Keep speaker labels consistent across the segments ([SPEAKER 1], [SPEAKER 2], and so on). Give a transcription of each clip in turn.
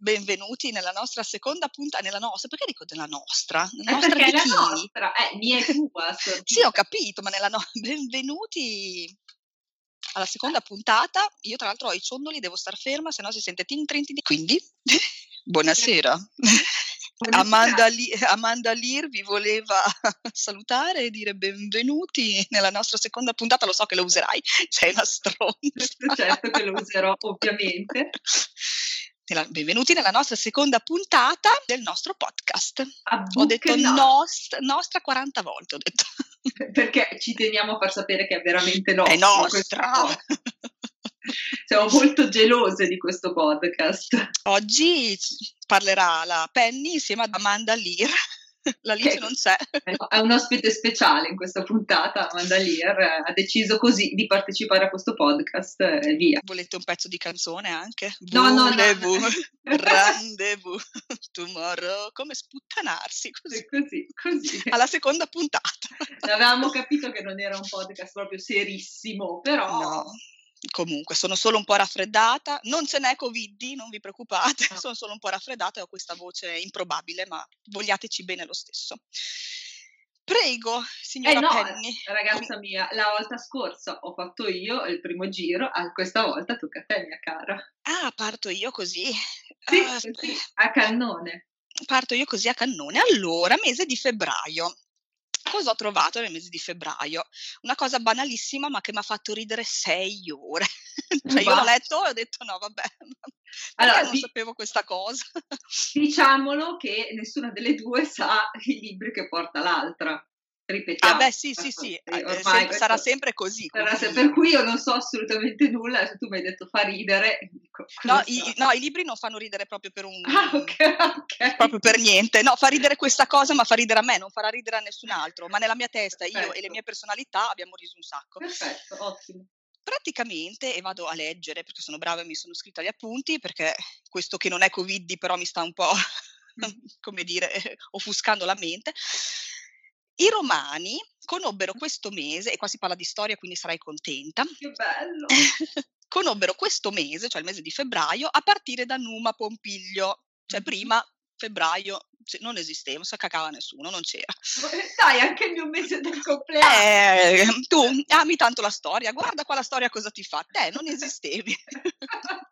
[SPEAKER 1] benvenuti nella nostra seconda puntata, nella nostra, perché dico nella nostra? Nella nostra
[SPEAKER 2] perché è la
[SPEAKER 1] bikini.
[SPEAKER 2] nostra, eh, mia e tua.
[SPEAKER 1] Sì, ho capito, ma nella no- benvenuti alla seconda puntata. Io tra l'altro ho i ciondoli, devo star ferma, se no si sente tin trin tin. Quindi, buonasera. Amanda, Li- Amanda Lear vi voleva salutare e dire benvenuti nella nostra seconda puntata. Lo so che lo userai, sei una stronza.
[SPEAKER 2] Certo che lo userò, ovviamente.
[SPEAKER 1] Nella- benvenuti nella nostra seconda puntata del nostro podcast.
[SPEAKER 2] A
[SPEAKER 1] Ho detto
[SPEAKER 2] no,
[SPEAKER 1] nost- nostra 40 volte, ho detto.
[SPEAKER 2] perché ci teniamo a far sapere che è veramente nostro.
[SPEAKER 1] È nostra!
[SPEAKER 2] Siamo molto gelose di questo podcast.
[SPEAKER 1] Oggi parlerà la Penny insieme ad Amanda Lear. La Lice
[SPEAKER 2] Che-
[SPEAKER 1] non c'è.
[SPEAKER 2] È un ospite speciale in questa puntata, Amanda Lear eh, ha deciso così di partecipare a questo podcast e via.
[SPEAKER 1] Volete un pezzo di canzone anche?
[SPEAKER 2] No, no, no.
[SPEAKER 1] Voulez-vous, rendezvous, tomorrow, come sputtanarsi così.
[SPEAKER 2] Così, così.
[SPEAKER 1] Alla seconda puntata.
[SPEAKER 2] Avevamo capito che non era un podcast proprio serissimo, però
[SPEAKER 1] No. Comunque, sono solo un po' raffreddata, non ce n'è Covid, non vi preoccupate,
[SPEAKER 2] No.
[SPEAKER 1] sono solo un po' raffreddata e ho questa voce improbabile, ma vogliateci bene lo stesso. Prego,
[SPEAKER 2] Eh
[SPEAKER 1] signora
[SPEAKER 2] no,
[SPEAKER 1] Penny.
[SPEAKER 2] ragazza mia, la volta scorsa ho fatto io il primo giro, ah, questa volta tocca a te, mia cara.
[SPEAKER 1] Ah, parto io così.
[SPEAKER 2] Sì,
[SPEAKER 1] Ah,
[SPEAKER 2] sì, a cannone.
[SPEAKER 1] parto io così a cannone. Allora, mese di febbraio. Cosa ho trovato nel mese di febbraio? Una cosa banalissima, ma che mi ha fatto ridere sei ore. cioè, io l'ho letto e ho detto: no, vabbè,
[SPEAKER 2] Allora,
[SPEAKER 1] non
[SPEAKER 2] di-
[SPEAKER 1] sapevo questa cosa?
[SPEAKER 2] Diciamolo che nessuna delle due sa i libri che porta l'altra. Ripetiamo.
[SPEAKER 1] ah, beh, sì, sì, sì, eh,
[SPEAKER 2] ormai
[SPEAKER 1] sem-
[SPEAKER 2] questo-
[SPEAKER 1] sarà sempre così.
[SPEAKER 2] sarà se- per cui io non so assolutamente nulla, se tu mi hai detto fa ridere, dico,
[SPEAKER 1] No
[SPEAKER 2] cosa
[SPEAKER 1] i,
[SPEAKER 2] so?
[SPEAKER 1] no, i libri non fanno ridere proprio per un...
[SPEAKER 2] Ah, ok, ok.
[SPEAKER 1] Proprio per niente, no, fa ridere questa cosa, ma fa ridere a me, non farà ridere a nessun altro. Ma nella mia testa, io e le
[SPEAKER 2] Perfetto.
[SPEAKER 1] mie personalità abbiamo riso un sacco.
[SPEAKER 2] Perfetto, ottimo.
[SPEAKER 1] praticamente, e vado a leggere perché sono brava e mi sono scritta gli appunti, perché questo che non è Covid però mi sta un po', come dire, offuscando la mente. I romani conobbero questo mese, e qua si parla di storia quindi sarai contenta,
[SPEAKER 2] Che bello.
[SPEAKER 1] conobbero questo mese, cioè il mese di febbraio, a partire da Numa Pompiglio, cioè
[SPEAKER 2] Mhm.
[SPEAKER 1] prima febbraio non esisteva, non si cacava nessuno, non c'era.
[SPEAKER 2] Dai, anche il mio mese del compleanno.
[SPEAKER 1] Eh, tu ami tanto la storia, guarda qua la storia cosa ti fa, te non esistevi.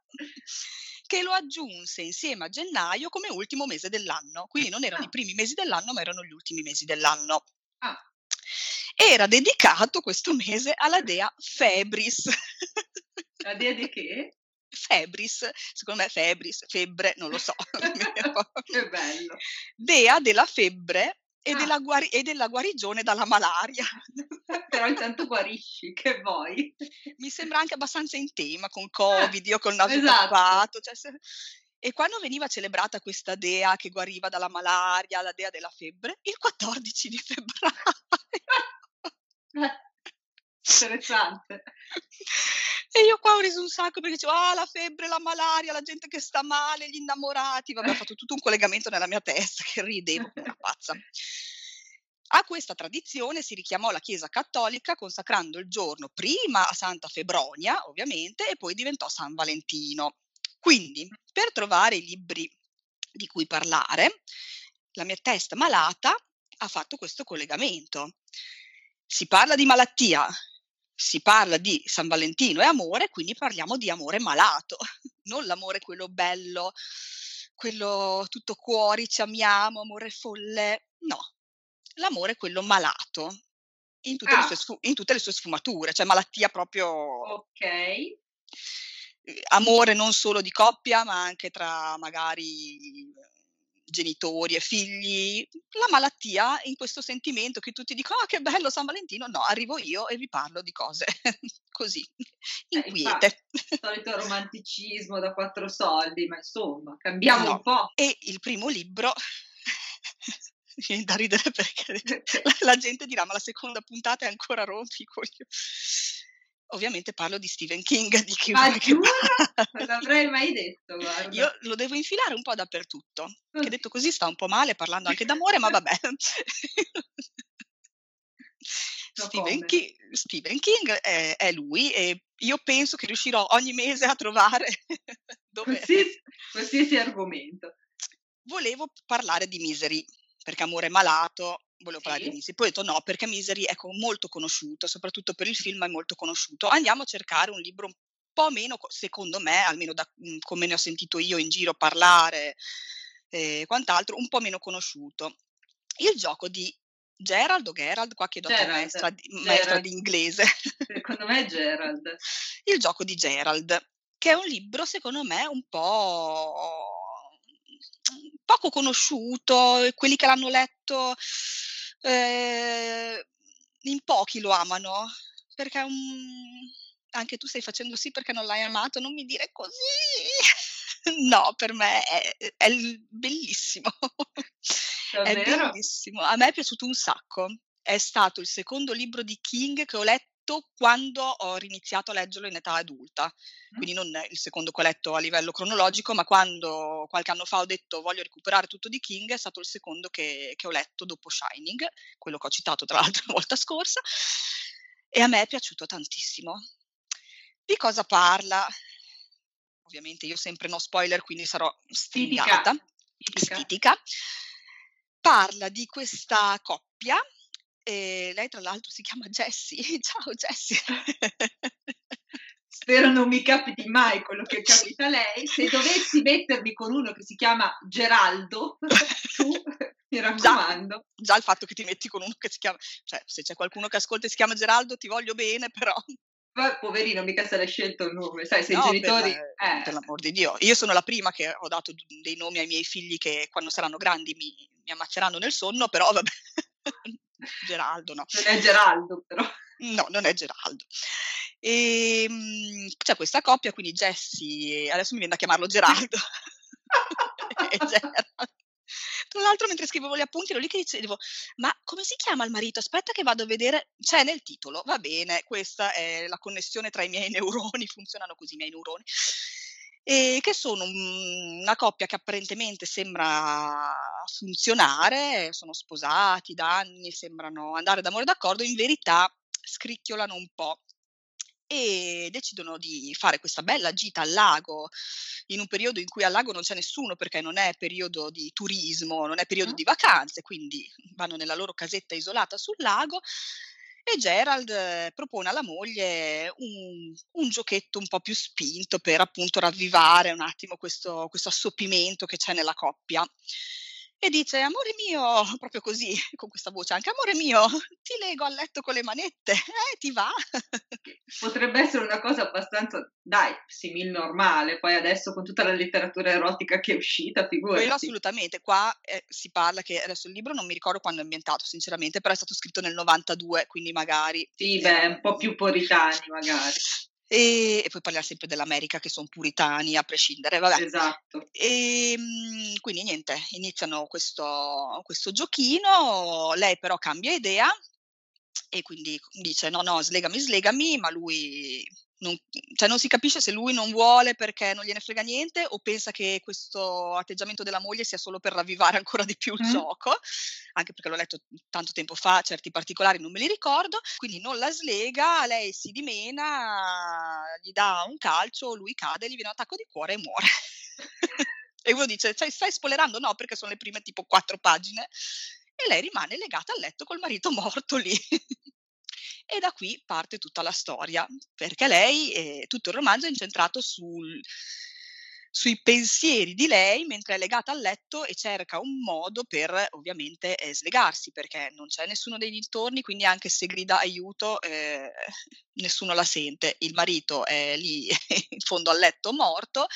[SPEAKER 1] che lo aggiunse insieme a gennaio come ultimo mese dell'anno, quindi non erano
[SPEAKER 2] Ah.
[SPEAKER 1] i primi mesi dell'anno, ma erano gli ultimi mesi dell'anno.
[SPEAKER 2] Ah.
[SPEAKER 1] Era dedicato questo mese alla dea Febris.
[SPEAKER 2] La dea di che?
[SPEAKER 1] Febris, secondo me Febris, febbre, non lo so.
[SPEAKER 2] Che bello.
[SPEAKER 1] dea della febbre e,
[SPEAKER 2] Ah.
[SPEAKER 1] della guari- e della guarigione dalla malaria.
[SPEAKER 2] Però intanto guarisci, che vuoi?
[SPEAKER 1] mi sembra anche abbastanza in tema con Covid, io col naso
[SPEAKER 2] esatto.
[SPEAKER 1] tappato. cioè se- E quando veniva celebrata questa dea che guariva dalla malaria, la dea della febbre? Il 14 di febbraio.
[SPEAKER 2] Interessante.
[SPEAKER 1] E io qua ho riso un sacco perché dicevo, ah, la febbre, la malaria, la gente che sta male, gli innamorati. Vabbè, ho fatto tutto un collegamento nella mia testa che ridevo come una pazza. A questa tradizione si richiamò la Chiesa Cattolica consacrando il giorno prima a Santa Febronia, ovviamente, e poi diventò San Valentino. Quindi, per trovare i libri di cui parlare, la mia testa malata ha fatto questo collegamento. Si parla di malattia, si parla di San Valentino e amore, quindi parliamo di amore malato, non l'amore quello bello, quello tutto cuori, ci amiamo, amore folle, no, l'amore quello malato, in tutte, le,
[SPEAKER 2] Ah.
[SPEAKER 1] sue sfu- in tutte le sue sfumature, cioè malattia proprio
[SPEAKER 2] Ok.
[SPEAKER 1] Eh, amore non solo di coppia, ma anche tra magari eh, genitori e figli, la malattia in questo sentimento che tutti dicono ah che bello San Valentino, no, arrivo io e vi parlo di cose così,
[SPEAKER 2] Eh,
[SPEAKER 1] inquiete.
[SPEAKER 2] Il solito romanticismo da quattro soldi, ma insomma, cambiamo
[SPEAKER 1] No.
[SPEAKER 2] un po'.
[SPEAKER 1] E il primo libro, viene da ridere perché la, la gente dirà ma la seconda puntata è ancora rompi i coglioni. Ovviamente parlo di Stephen King, di chi vuoi che.
[SPEAKER 2] Non l'avrei mai detto, guarda.
[SPEAKER 1] Io lo devo infilare un po' dappertutto, che
[SPEAKER 2] Così.
[SPEAKER 1] detto così sta un po' male parlando anche d'amore, ma vabbè. Stephen. King, Stephen King è, è lui e io penso che riuscirò ogni mese a trovare dove...
[SPEAKER 2] Qualsiasi, qualsiasi argomento.
[SPEAKER 1] Volevo parlare di Misery, perché Amore malato, volevo parlare di. Misery. Poi ho detto no, perché Misery è co- molto conosciuto, soprattutto per il film è molto conosciuto. Andiamo a cercare un libro un po' meno, co- secondo me, almeno da mm, come ne ho sentito io in giro parlare e quant'altro, un po' meno conosciuto. Il gioco di Gerald o Gerald, qua chiedo a te
[SPEAKER 2] Gerald,
[SPEAKER 1] maestra, di- maestra
[SPEAKER 2] Gerald.
[SPEAKER 1] di inglese,
[SPEAKER 2] Secondo me è Gerald.
[SPEAKER 1] il gioco di Gerald, che è un libro secondo me un po' poco conosciuto, quelli che l'hanno letto eh, in pochi lo amano, perché è un... anche tu stai facendo sì perché non l'hai amato, non mi dire così. No, per me è, è bellissimo. È
[SPEAKER 2] Davvero?
[SPEAKER 1] bellissimo. A me è piaciuto un sacco. È stato il secondo libro di King che ho letto quando ho riniziato a leggerlo in età adulta. Quindi non il secondo che ho letto a livello cronologico, ma quando qualche anno fa ho detto voglio recuperare tutto di King, è stato il secondo che, che ho letto dopo Shining, quello che ho citato tra l'altro la volta scorsa. E a me è piaciuto tantissimo. Di cosa parla? Ovviamente io sempre no spoiler, quindi sarò
[SPEAKER 2] Titica.
[SPEAKER 1] sfigata
[SPEAKER 2] Titica.
[SPEAKER 1] stitica, parla di questa coppia. E lei, tra l'altro, si chiama Jessie. Ciao, Jessie.
[SPEAKER 2] Spero non mi capiti mai quello che capita a lei. Se dovessi mettermi con uno che si chiama Geraldo, tu mi raccomando.
[SPEAKER 1] Già il fatto che ti metti con uno che si chiama, cioè, se c'è qualcuno che ascolta e si chiama Geraldo, ti voglio bene, però.
[SPEAKER 2] Ma poverino, mica se l'hai scelto il nome, sai, se
[SPEAKER 1] No,
[SPEAKER 2] i genitori...
[SPEAKER 1] per,
[SPEAKER 2] eh,
[SPEAKER 1] per l'amor di Dio. Io sono la prima che ho dato dei nomi ai miei figli che quando saranno grandi mi, mi ammazzeranno nel sonno, però vabbè. Geraldo, no.
[SPEAKER 2] non è Geraldo, però.
[SPEAKER 1] No, non è Geraldo. Ehm, c'è questa coppia, quindi Jessie, adesso mi viene da chiamarlo Geraldo. e Gerald. Tra l'altro, mentre scrivevo gli appunti, ero lì che dicevo: Ma come si chiama il marito? Aspetta, che vado a vedere. C'è nel titolo, va bene, questa è la connessione tra i miei neuroni, funzionano così i miei neuroni. E che sono un- una coppia che apparentemente sembra funzionare, sono sposati da anni, sembrano andare d'amore d'accordo, in verità scricchiolano un po' e decidono di fare questa bella gita al lago in un periodo in cui al lago non c'è nessuno perché non è periodo di turismo, non è periodo
[SPEAKER 2] Mm.
[SPEAKER 1] di vacanze, quindi vanno nella loro casetta isolata sul lago e Gerald propone alla moglie un, un giochetto un po' più spinto per appunto ravvivare un attimo questo, questo assopimento che c'è nella coppia. E dice, amore mio, proprio così, con questa voce anche, amore mio, ti lego a letto con le manette, eh, ti va?
[SPEAKER 2] Potrebbe essere una cosa abbastanza, dai, simil normale, poi adesso con tutta la letteratura erotica che è uscita,
[SPEAKER 1] Quello
[SPEAKER 2] figurati.
[SPEAKER 1] assolutamente, qua eh, si parla che adesso il libro non mi ricordo quando è ambientato sinceramente, però è stato scritto nel 92, quindi magari...
[SPEAKER 2] Sì, beh,
[SPEAKER 1] era-
[SPEAKER 2] un po' più puritani magari.
[SPEAKER 1] E, e poi parliamo sempre dell'America che sono puritani a prescindere, vabbè.
[SPEAKER 2] Esatto.
[SPEAKER 1] E mm, quindi niente, iniziano questo, questo giochino, lei però cambia idea e quindi dice no, no, slegami, slegami, ma lui non, cioè non si capisce se lui non vuole perché non gliene frega niente o pensa che questo atteggiamento della moglie sia solo per ravvivare ancora di più il
[SPEAKER 2] Mm.
[SPEAKER 1] gioco, anche perché l'ho letto tanto tempo fa, certi particolari non me li ricordo, quindi non la slega, lei si dimena, gli dà un calcio, lui cade, gli viene un attacco di cuore e muore. e uno dice, cioè, stai spoilerando? No, perché sono le prime tipo quattro pagine. E lei rimane legata al letto col marito morto lì. E da qui parte tutta la storia, perché lei, eh, tutto il romanzo è incentrato sul- sui pensieri di lei mentre è legata al letto e cerca un modo per ovviamente eh, slegarsi, perché non c'è nessuno dei dintorni, quindi anche se grida aiuto eh, nessuno la sente. Il marito è lì in fondo al letto morto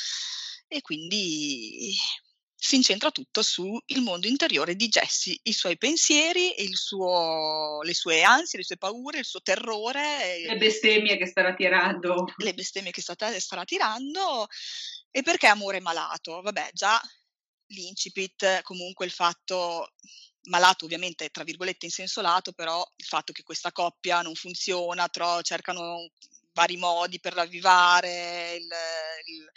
[SPEAKER 1] e quindi si incentra tutto sul mondo interiore di Jessie, i suoi pensieri, il suo, le sue ansie, le sue paure, il suo terrore,
[SPEAKER 2] Le bestemmie che starà tirando.
[SPEAKER 1] le bestemmie che starà, starà tirando e perché amore malato? Vabbè, già l'incipit, comunque il fatto malato ovviamente tra virgolette in senso lato, però il fatto che questa coppia non funziona, tro- cercano vari modi per ravvivare il, il-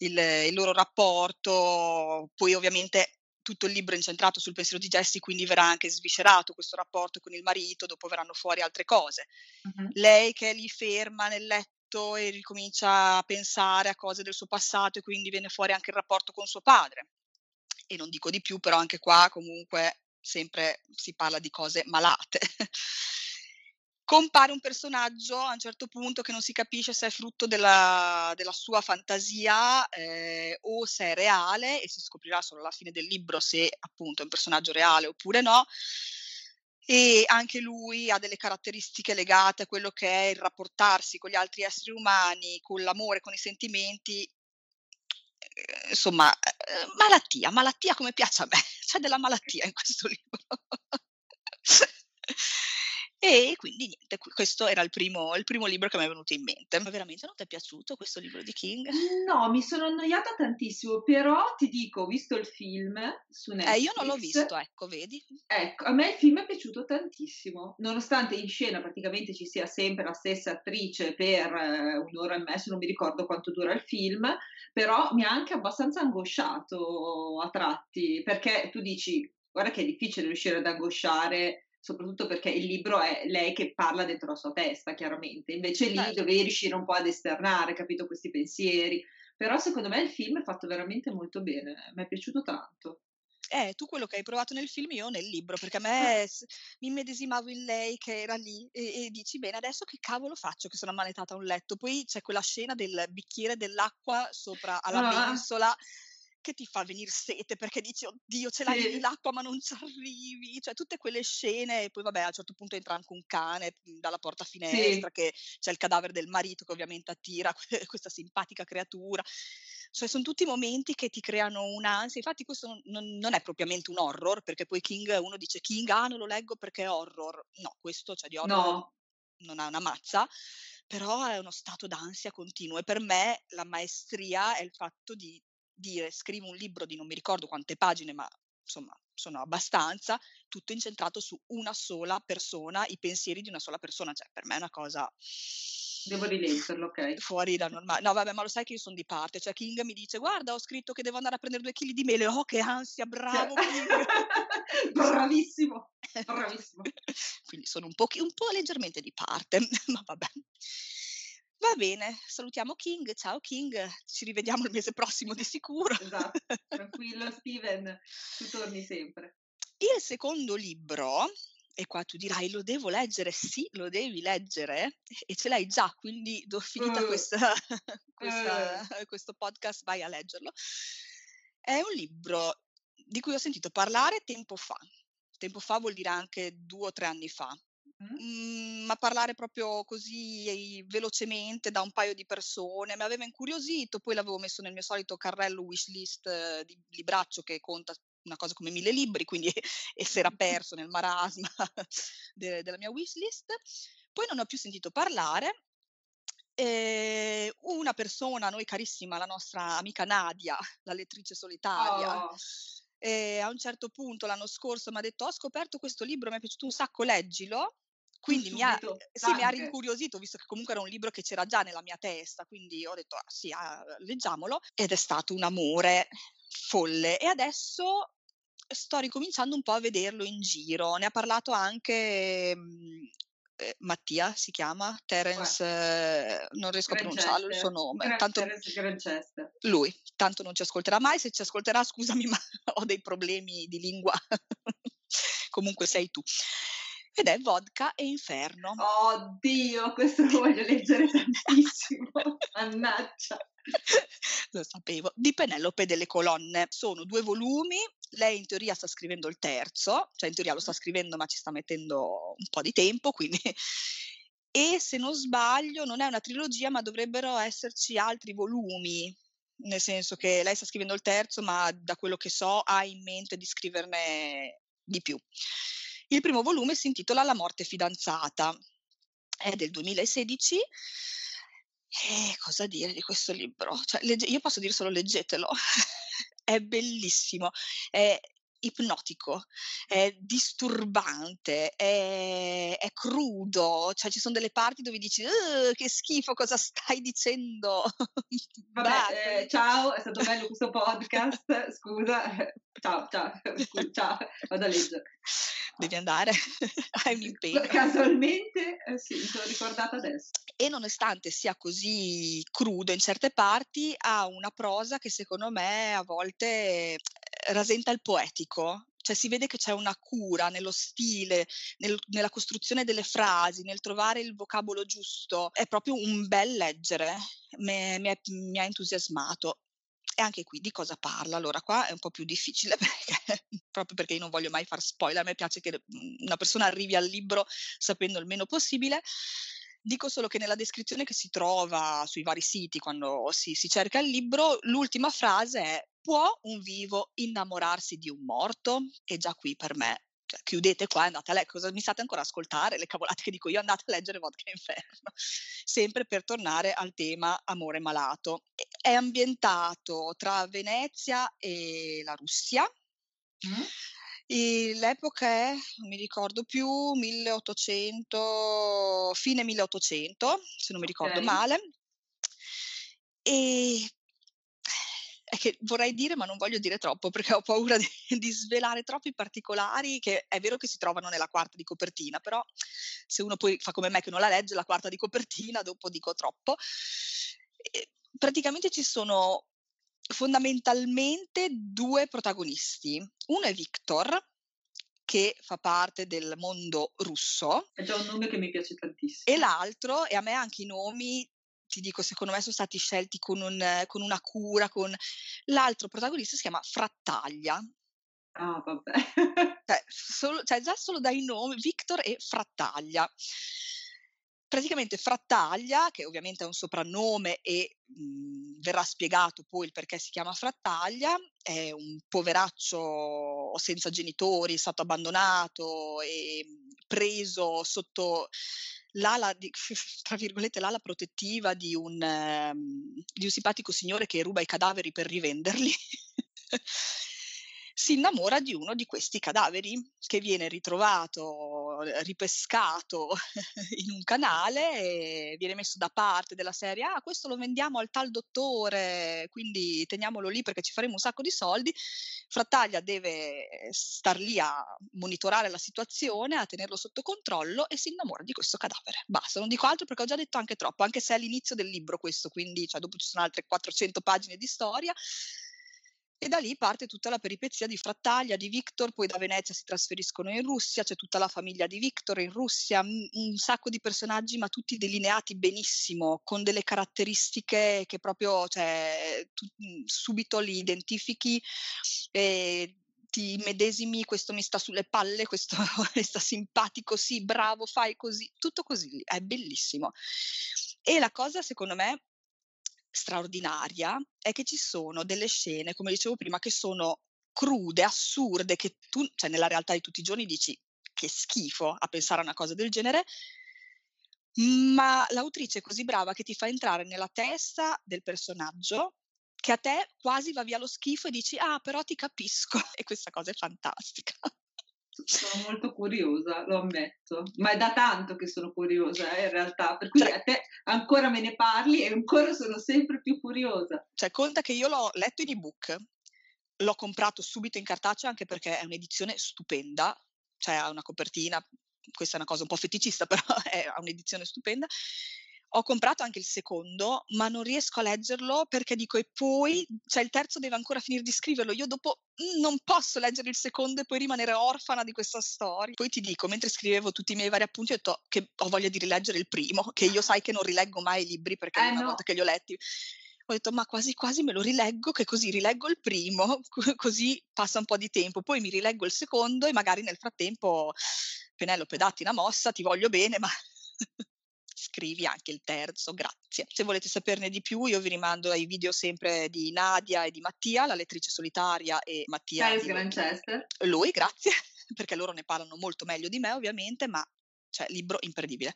[SPEAKER 1] il- il loro rapporto, poi ovviamente tutto il libro è incentrato sul pensiero di Jessie, quindi verrà anche sviscerato questo rapporto con il marito, dopo verranno fuori altre cose.
[SPEAKER 2] Mhm.
[SPEAKER 1] Lei che è lì ferma nel letto e ricomincia a pensare a cose del suo passato e quindi viene fuori anche il rapporto con suo padre. E non dico di più, però anche qua comunque sempre si parla di cose malate. Compare un personaggio a un certo punto che non si capisce se è frutto della, della sua fantasia eh, o se è reale e si scoprirà solo alla fine del libro se appunto è un personaggio reale oppure no e anche lui ha delle caratteristiche legate a quello che è il rapportarsi con gli altri esseri umani, con l'amore, con i sentimenti. Eh, insomma, eh, malattia, malattia come piace a me, c'è della malattia in questo libro. E quindi niente, questo era il primo, il primo libro che mi è venuto in mente. Ma veramente non ti è piaciuto questo libro di King?
[SPEAKER 2] No, mi sono annoiata tantissimo, però ti dico, ho visto il film su Netflix.
[SPEAKER 1] Eh, io non l'ho visto, ecco, vedi?
[SPEAKER 2] Ecco, a me il film è piaciuto tantissimo, nonostante in scena praticamente ci sia sempre la stessa attrice per eh, un'ora e mezzo, non mi ricordo quanto dura il film, però mi ha anche abbastanza angosciato a tratti, perché tu dici, guarda che è difficile riuscire ad angosciare soprattutto perché il libro è lei che parla dentro la sua testa, chiaramente. Invece lì certo. dovevi riuscire un po' ad esternare, capito, questi pensieri. Però secondo me il film è fatto veramente molto bene, mi è piaciuto tanto.
[SPEAKER 1] Eh, tu quello che hai provato nel film, io nel libro, perché a me mi immedesimavo in lei che era lì e, e, dici, bene, adesso che cavolo faccio che sono ammanettata a un letto? Poi c'è quella scena del bicchiere dell'acqua sopra alla ah. mensola che ti fa venire sete perché dici oddio ce l'hai sì. l'acqua ma non ci arrivi, cioè tutte quelle scene e poi vabbè a un certo punto entra anche un cane mhmm, dalla porta finestra sì. che c'è il cadavere del marito che ovviamente attira questa simpatica creatura. Cioè, sono tutti momenti che ti creano un'ansia. Infatti, questo non, non, è propriamente un horror, perché poi King, uno dice King, ah, non lo leggo perché è horror. No, questo, cioè di horror no. non ha una mazza, però è uno stato d'ansia continuo. E per me la maestria è il fatto di dire scrivo un libro di non mi ricordo quante pagine, ma insomma sono abbastanza, tutto incentrato su una sola persona, i pensieri di una sola persona, cioè per me è una cosa...
[SPEAKER 2] Devo rileggerlo, ok.
[SPEAKER 1] Fuori da normale. No, vabbè, ma lo sai che io sono di parte. Cioè, King mi dice: Guarda, ho scritto che devo andare a prendere due chili di mele. Oh, che ansia, bravo King.
[SPEAKER 2] Bravissimo, bravissimo.
[SPEAKER 1] Quindi sono un po', un po' leggermente di parte, ma vabbè. Va bene, salutiamo King. Ciao King, ci rivediamo il mese prossimo di sicuro.
[SPEAKER 2] Esatto, tranquillo Steven, tu torni sempre.
[SPEAKER 1] Il secondo libro, e qua tu dirai lo devo leggere, sì, lo devi leggere e ce l'hai già, quindi do finita uh, questa, questa, uh. questo podcast vai a leggerlo. È un libro di cui ho sentito parlare tempo fa. Tempo fa vuol dire anche due o tre anni fa. Mhmm, ma parlare proprio così velocemente da un paio di persone mi aveva incuriosito, poi l'avevo messo nel mio solito carrello wishlist di libraccio che conta una cosa come mille libri, quindi e si era perso nel marasma de della mia wishlist. Poi non ho più sentito parlare. Ehm, una persona a noi carissima, la nostra amica Nadia, la lettrice solitaria Oh. ehm, a un certo punto l'anno scorso m'ha detto: "Ho scoperto questo libro, mi è piaciuto un sacco, leggilo". Quindi mi ha, sì, mi ha rincuriosito, visto che comunque era un libro che c'era già nella mia testa, quindi ho detto, ah, sì, ah, leggiamolo, ed è stato un amore folle. E adesso sto ricominciando un po' a vederlo in giro. Ne ha parlato anche mh, eh, Mattia, si chiama, Terence, eh, non riesco a pronunciarlo il suo nome. Tanto, lui, tanto non ci ascolterà mai, se ci ascolterà scusami ma ho dei problemi di lingua. Comunque sei tu ed è Vodka e Inferno.
[SPEAKER 2] Oddio, questo lo voglio leggere tantissimo. Mannaggia.
[SPEAKER 1] Lo sapevo. Di Penelope delle colonne. Sono due volumi. Lei in teoria sta scrivendo il terzo, cioè in teoria lo sta scrivendo ma ci sta mettendo un po' di tempo, quindi e se non sbaglio non è una trilogia ma dovrebbero esserci altri volumi nel senso che lei sta scrivendo il terzo ma da quello che so ha in mente di scriverne di più il primo volume si intitola La morte fidanzata, è del 2016. E cosa dire di questo libro? Cioè, legge- io posso dire solo leggetelo, è bellissimo, è ipnotico, è disturbante, è, è, crudo, cioè ci sono delle parti dove dici che schifo, cosa stai dicendo?
[SPEAKER 2] Vabbè, eh, ciao, è stato bello questo podcast, scusa, ciao, ciao, scusa, ciao, vado a leggere.
[SPEAKER 1] Devi andare, hai un impegno.
[SPEAKER 2] Casualmente, eh, sì, mi sono ricordata adesso.
[SPEAKER 1] e nonostante sia così crudo in certe parti, ha una prosa che secondo me a volte rasenta il poetico, cioè si vede che c'è una cura nello stile, nel, nella costruzione delle frasi, nel trovare il vocabolo giusto. È proprio un bel leggere, mi, mi, mi ha entusiasmato. E anche qui di cosa parla? Allora, qua è un po' più difficile perché, proprio perché io non voglio mai far spoiler, a me piace che una persona arrivi al libro sapendo il meno possibile. Dico solo che nella descrizione che si trova sui vari siti quando si, si cerca il libro, l'ultima frase è può un vivo innamorarsi di un morto? E già qui per me cioè, chiudete qua e andate a leggere, cosa mi state ancora a ascoltare? Le cavolate che dico io, andate a leggere Vodka Inferno, sempre per tornare al tema amore malato. È ambientato tra Venezia e la Russia. Mm. E l'epoca è, non mi ricordo più, 1800, fine 1800, se non mi ricordo okay. male. E è che vorrei dire, ma non voglio dire troppo perché ho paura di, di, svelare troppi particolari che è vero che si trovano nella quarta di copertina, però se uno poi fa come me che non la legge la quarta di copertina, dopo dico troppo. E praticamente ci sono fondamentalmente due protagonisti. Uno è Victor, che fa parte del mondo russo.
[SPEAKER 2] È già un nome che mi piace tantissimo.
[SPEAKER 1] E l'altro, e a me anche i nomi, ti dico, secondo me sono stati scelti con, un, con una cura, con... L'altro protagonista si chiama Frattaglia.
[SPEAKER 2] Ah, vabbè.
[SPEAKER 1] cioè, solo, cioè, già solo dai nomi, Victor e Frattaglia praticamente Frattaglia, che ovviamente è un soprannome e mh, mhmm, verrà spiegato poi il perché si chiama Frattaglia, è un poveraccio senza genitori, è stato abbandonato e mhmm, preso sotto l'ala, di, tra virgolette, l'ala protettiva di un, um, di un simpatico signore che ruba i cadaveri per rivenderli. si innamora di uno di questi cadaveri che viene ritrovato, ripescato in un canale e viene messo da parte della serie, ah questo lo vendiamo al tal dottore, quindi teniamolo lì perché ci faremo un sacco di soldi. Frattaglia deve star lì a monitorare la situazione, a tenerlo sotto controllo e si innamora di questo cadavere. Basta, non dico altro perché ho già detto anche troppo, anche se è l'inizio del libro questo, quindi cioè, dopo ci sono altre 400 pagine di storia e da lì parte tutta la peripezia di Frattaglia, di Victor, poi da Venezia si trasferiscono in Russia, c'è tutta la famiglia di Victor in Russia, un sacco di personaggi ma tutti delineati benissimo, con delle caratteristiche che proprio cioè, tu, subito li identifichi e ti medesimi, questo mi sta sulle palle, questo sta simpatico, sì, bravo, fai così, tutto così, è bellissimo. E la cosa secondo me straordinaria è che ci sono delle scene, come dicevo prima, che sono crude, assurde, che tu, cioè nella realtà di tutti i giorni dici che schifo a pensare a una cosa del genere, ma l'autrice è così brava che ti fa entrare nella testa del personaggio che a te quasi va via lo schifo e dici ah però ti capisco e questa cosa è fantastica.
[SPEAKER 2] Sono molto curiosa, lo ammetto, ma è da tanto che sono curiosa eh, in realtà, per cui cioè, a te ancora me ne parli e ancora sono sempre più curiosa.
[SPEAKER 1] Cioè, conta che io l'ho letto in ebook, l'ho comprato subito in cartaceo anche perché è un'edizione stupenda, cioè ha una copertina, questa è una cosa un po' feticista, però è, ha un'edizione stupenda ho comprato anche il secondo, ma non riesco a leggerlo perché dico e poi, cioè il terzo deve ancora finire di scriverlo, io dopo mhmm, non posso leggere il secondo e poi rimanere orfana di questa storia. Poi ti dico, mentre scrivevo tutti i miei vari appunti, ho detto che ho voglia di rileggere il primo, che io sai che non rileggo mai i libri perché eh, una no. volta che li ho letti ho detto ma quasi quasi me lo rileggo che così rileggo il primo, così passa un po' di tempo, poi mi rileggo il secondo e magari nel frattempo Penelope datti una mossa, ti voglio bene, ma scrivi anche il terzo, grazie. Se volete saperne di più io vi rimando ai video sempre di Nadia e di Mattia, la lettrice solitaria e Mattia.
[SPEAKER 2] Giles.
[SPEAKER 1] Lui, grazie, perché loro ne parlano molto meglio di me ovviamente, ma cioè libro imperdibile.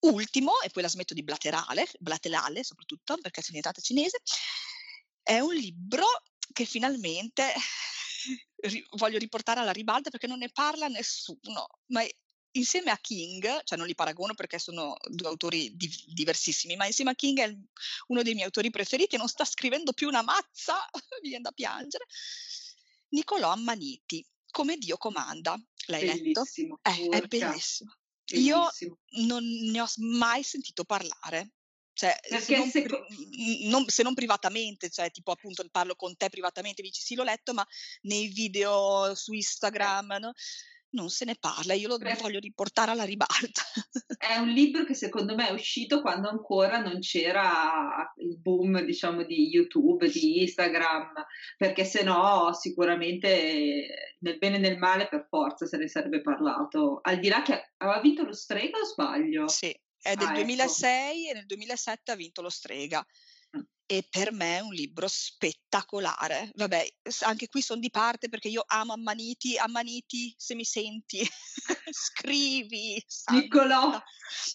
[SPEAKER 1] Ultimo, e poi la smetto di blaterale, blaterale soprattutto perché sono diventata cinese, è un libro che finalmente voglio riportare alla ribalta perché non ne parla nessuno, ma insieme a King, cioè non li paragono perché sono due autori di- diversissimi, ma insieme a King è uno dei miei autori preferiti e non sta scrivendo più una mazza, mi viene da piangere. Nicolò Ammaniti, come Dio comanda. L'hai
[SPEAKER 2] bellissimo,
[SPEAKER 1] letto? Eh, è bellissimo. Io non ne ho mai sentito parlare. Cioè, se non, seco- non, se non, privatamente, cioè tipo appunto parlo con te privatamente, dici sì l'ho letto, ma nei video su Instagram, no? Non se ne parla, io lo Beh, voglio riportare alla ribalta.
[SPEAKER 2] È un libro che secondo me è uscito quando ancora non c'era il boom, diciamo, di YouTube, di Instagram, perché se no sicuramente nel bene e nel male per forza se ne sarebbe parlato. Al di là che aveva vinto lo Strega o sbaglio?
[SPEAKER 1] Sì, è del ah, 2006 ecco. e nel 2007 ha vinto lo Strega e per me è un libro spettacolare. Vabbè, anche qui sono di parte perché io amo Ammaniti, Ammaniti, se mi senti, scrivi.
[SPEAKER 2] Niccolò.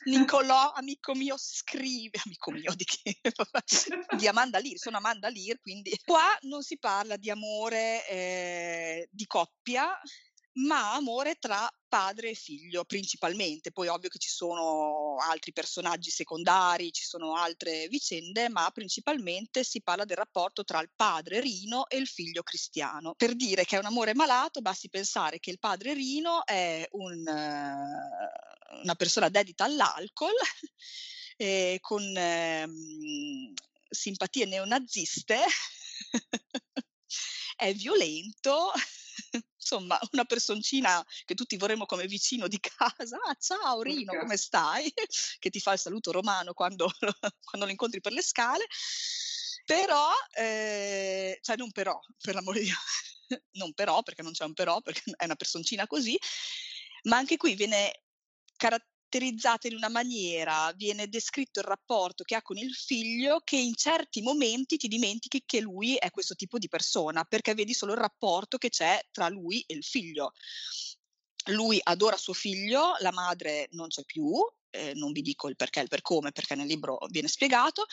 [SPEAKER 1] Niccolò, amico mio, scrivi, amico mio di che? di Amanda Lear, sono Amanda Lear, quindi qua non si parla di amore eh, di coppia, ma amore tra padre e figlio principalmente, poi ovvio che ci sono altri personaggi secondari, ci sono altre vicende, ma principalmente si parla del rapporto tra il padre Rino e il figlio Cristiano. Per dire che è un amore malato, basti pensare che il padre Rino è un, uh, una persona dedita all'alcol, eh, con eh, simpatie neonaziste, è violento insomma, una personcina che tutti vorremmo come vicino di casa. Ah, ciao Rino, come stai? che ti fa il saluto romano quando, quando lo incontri per le scale. Però, eh, cioè non però, per l'amore di Dio, non però, perché non c'è un però, perché è una personcina così, ma anche qui viene caratterizzata caratterizzata in una maniera, viene descritto il rapporto che ha con il figlio che in certi momenti ti dimentichi che lui è questo tipo di persona, perché vedi solo il rapporto che c'è tra lui e il figlio. Lui adora suo figlio, la madre non c'è più, eh, non vi dico il perché e il per come, perché nel libro viene spiegato.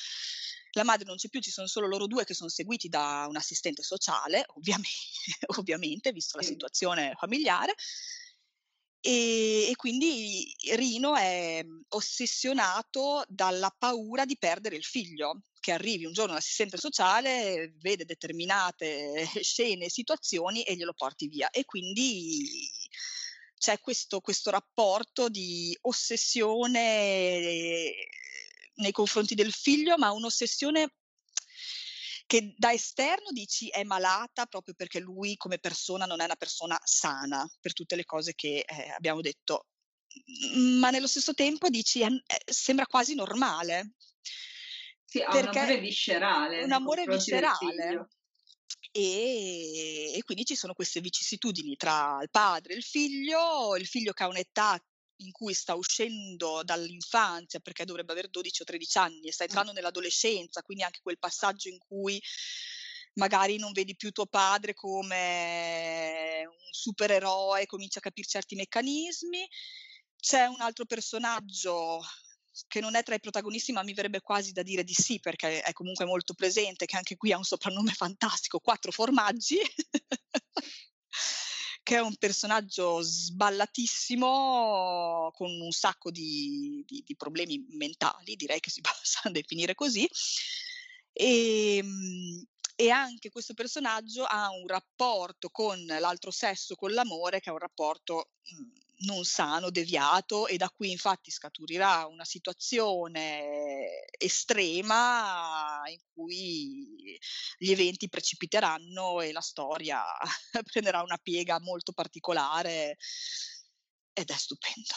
[SPEAKER 1] La madre non c'è più, ci sono solo loro due che sono seguiti da un assistente sociale, ovviamente, ovviamente visto la situazione familiare. E, e, quindi Rino è mhmm, ossessionato dalla paura di perdere il figlio, che arrivi un giorno l'assistente sociale, vede determinate scene, situazioni e glielo porti via. E quindi c'è questo, questo rapporto di ossessione nei confronti del figlio, ma un'ossessione che da esterno dici è malata proprio perché lui come persona non è una persona sana per tutte le cose che eh, abbiamo detto, ma nello stesso tempo dici eh, sembra quasi normale.
[SPEAKER 2] Sì, ha un amore viscerale.
[SPEAKER 1] Un amore viscerale. E, e, quindi ci sono queste vicissitudini tra il padre e il figlio, il figlio che ha un'età in cui sta uscendo dall'infanzia, perché dovrebbe avere 12 o 13 anni, e sta entrando nell'adolescenza, quindi anche quel passaggio in cui magari non vedi più tuo padre come un supereroe, cominci a capire certi meccanismi. C'è un altro personaggio che non è tra i protagonisti, ma mi verrebbe quasi da dire di sì, perché è comunque molto presente, che anche qui ha un soprannome fantastico, Quattro Formaggi. Che è un personaggio sballatissimo, con un sacco di, di, di problemi mentali, direi che si possa definire così. E, ehm, e anche questo personaggio ha un rapporto con l'altro sesso, con l'amore, che è un rapporto mhmm, non sano, deviato e da qui infatti scaturirà una situazione estrema in cui gli eventi precipiteranno e la storia prenderà una piega molto particolare ed è stupenda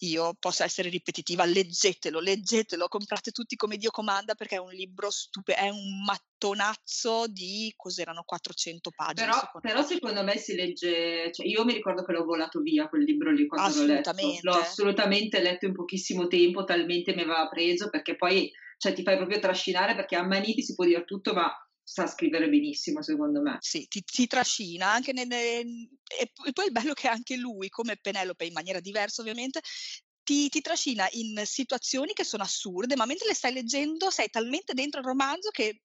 [SPEAKER 1] io possa essere ripetitiva, leggetelo, leggetelo, comprate tutti come Dio comanda perché è un libro stupendo, è un mattonazzo di cos'erano 400 pagine.
[SPEAKER 2] Però secondo, però me. secondo me si legge, cioè io mi ricordo che l'ho volato via quel libro lì quando l'ho letto. L'ho assolutamente letto in pochissimo tempo, talmente mi aveva preso perché poi cioè, ti fai proprio trascinare perché a Maniti si può dire tutto, ma sa scrivere benissimo, secondo me.
[SPEAKER 1] Sì, ti, ti trascina anche nelle, e poi il bello che anche lui, come Penelope in maniera diversa ovviamente, ti, ti, trascina in situazioni che sono assurde, ma mentre le stai leggendo sei talmente dentro il romanzo che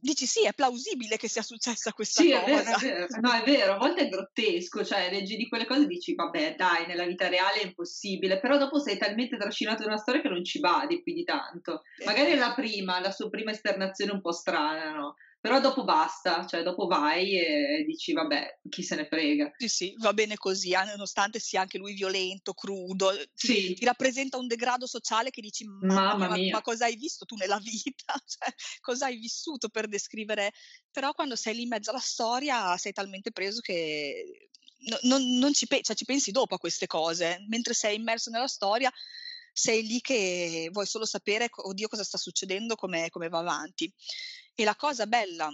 [SPEAKER 1] dici sì, è plausibile che sia successa questa
[SPEAKER 2] sì,
[SPEAKER 1] cosa.
[SPEAKER 2] È vero, è vero. No, è vero, a volte è grottesco, cioè leggi di quelle cose e dici vabbè dai, nella vita reale è impossibile, però dopo sei talmente trascinato in una storia che non ci vadi più di tanto. Magari la prima, la sua prima esternazione un po' strana, no? Però dopo basta, cioè dopo vai e dici vabbè, chi se ne frega.
[SPEAKER 1] Sì, sì, va bene così, eh, nonostante sia anche lui violento, crudo, ti,
[SPEAKER 2] Sì,
[SPEAKER 1] ti rappresenta un degrado sociale che dici mamma
[SPEAKER 2] mamma
[SPEAKER 1] mia, ma, ma cosa hai visto tu nella vita? Cioè, cosa hai vissuto per descrivere? Però quando sei lì in mezzo alla storia sei talmente preso che no- non, non ci, pe- cioè, ci pensi dopo a queste cose, mentre sei immerso nella storia sei lì che vuoi solo sapere, oddio, cosa sta succedendo, come, come va avanti. E la cosa bella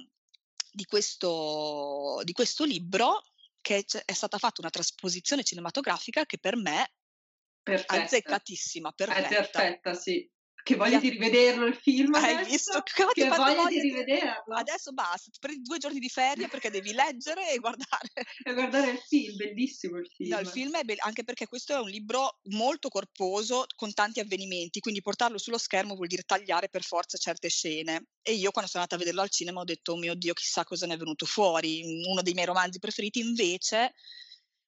[SPEAKER 1] di questo, di questo libro che è stata fatta una trasposizione cinematografica che per me è
[SPEAKER 2] Perfetta.
[SPEAKER 1] azzeccatissima,
[SPEAKER 2] È
[SPEAKER 1] perfetta.
[SPEAKER 2] perfetta, sì. Che
[SPEAKER 1] Gli
[SPEAKER 2] voglia di rivederlo il film
[SPEAKER 1] Hai
[SPEAKER 2] adesso?
[SPEAKER 1] visto? Come ti
[SPEAKER 2] Che
[SPEAKER 1] fatto
[SPEAKER 2] voglia di
[SPEAKER 1] voglia di-
[SPEAKER 2] rivederlo?
[SPEAKER 1] Adesso basta, ti prendi due giorni di ferie perché devi leggere e guardare.
[SPEAKER 2] E guardare il film, bellissimo il film.
[SPEAKER 1] No, il film è bello, anche perché questo è un libro molto corposo, con tanti avvenimenti, quindi portarlo sullo schermo vuol dire tagliare per forza certe scene. E io quando sono andata a vederlo al cinema ho detto, oh mio Dio, chissà cosa ne è venuto fuori. Uno dei miei romanzi preferiti, invece,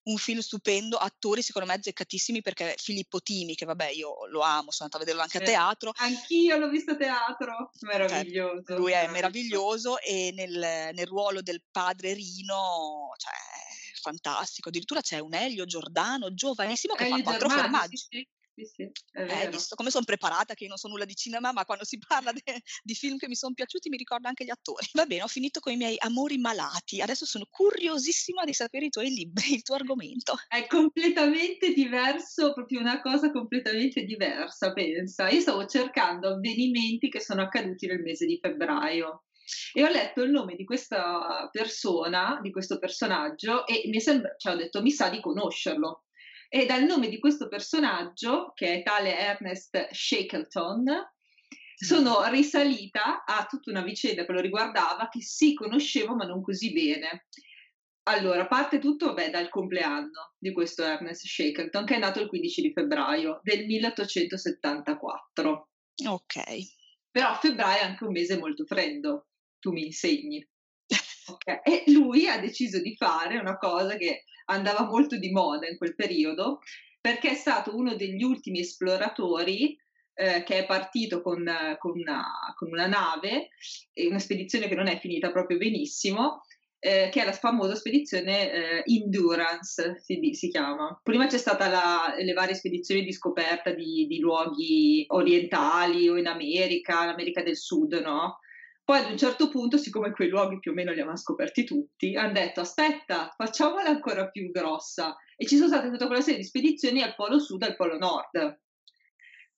[SPEAKER 1] un film stupendo, attori secondo me azzeccatissimi perché Filippo Timi, che vabbè io lo amo, sono andata a vederlo anche a teatro,
[SPEAKER 2] Anch'io l'ho visto a teatro, meraviglioso.
[SPEAKER 1] Cioè, lui è meraviglioso e nel, nel ruolo del padre Rino, cioè, è fantastico. Addirittura c'è un Elio Giordano, giovanissimo, che
[SPEAKER 2] Elio
[SPEAKER 1] fa quattro formaggi.
[SPEAKER 2] Sì, sì, sì, sì,
[SPEAKER 1] Eh, visto come sono preparata, che io non so nulla di cinema, ma quando si parla de- di film che mi sono piaciuti mi ricordo anche gli attori. Va bene, ho finito con i miei amori malati. Adesso sono curiosissima di sapere i tuoi libri, il tuo argomento.
[SPEAKER 2] È completamente diverso, proprio una cosa completamente diversa, pensa. Io stavo cercando avvenimenti che sono accaduti nel mese di febbraio e ho letto il nome di questa persona, di questo personaggio e mi sembra, cioè ho detto mi sa di conoscerlo. E dal nome di questo personaggio, che è tale Ernest Shackleton, sono risalita a tutta una vicenda che lo riguardava che sì conoscevo ma non così bene. Allora, parte tutto vabbè, dal compleanno di questo Ernest Shackleton, che è nato il 15 di febbraio del 1874.
[SPEAKER 1] Ok.
[SPEAKER 2] Però febbraio è anche un mese molto freddo, tu mi insegni. Ok, E lui ha deciso di fare una cosa che andava molto di moda in quel periodo, perché è stato uno degli ultimi esploratori eh, che è partito con, con una, con una nave, una spedizione che non è finita proprio benissimo, eh, che è la famosa spedizione eh, Endurance, si, si chiama. Prima c'è stata la- le varie spedizioni di scoperta di, di luoghi orientali o in America, l'America del Sud, no? Poi ad un certo punto, siccome quei luoghi più o meno li avevano scoperti tutti, hanno detto aspetta, facciamola ancora più grossa. E ci sono state tutta quella serie di spedizioni al polo sud e al polo nord.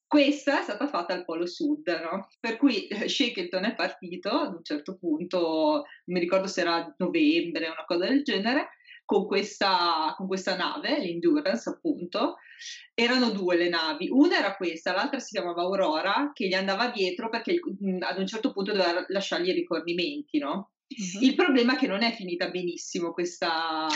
[SPEAKER 2] Questa è stata fatta al polo sud, no? Per cui eh, Shackleton è partito ad un certo punto, non mi ricordo se era novembre una cosa del genere, con questa, con questa nave, l'Endurance appunto. Erano due le navi, una era questa, l'altra si chiamava Aurora, che gli andava dietro perché ad un certo punto doveva lasciargli i rifornimenti, no?
[SPEAKER 1] Mhm.
[SPEAKER 2] Il problema è che non è finita benissimo questa,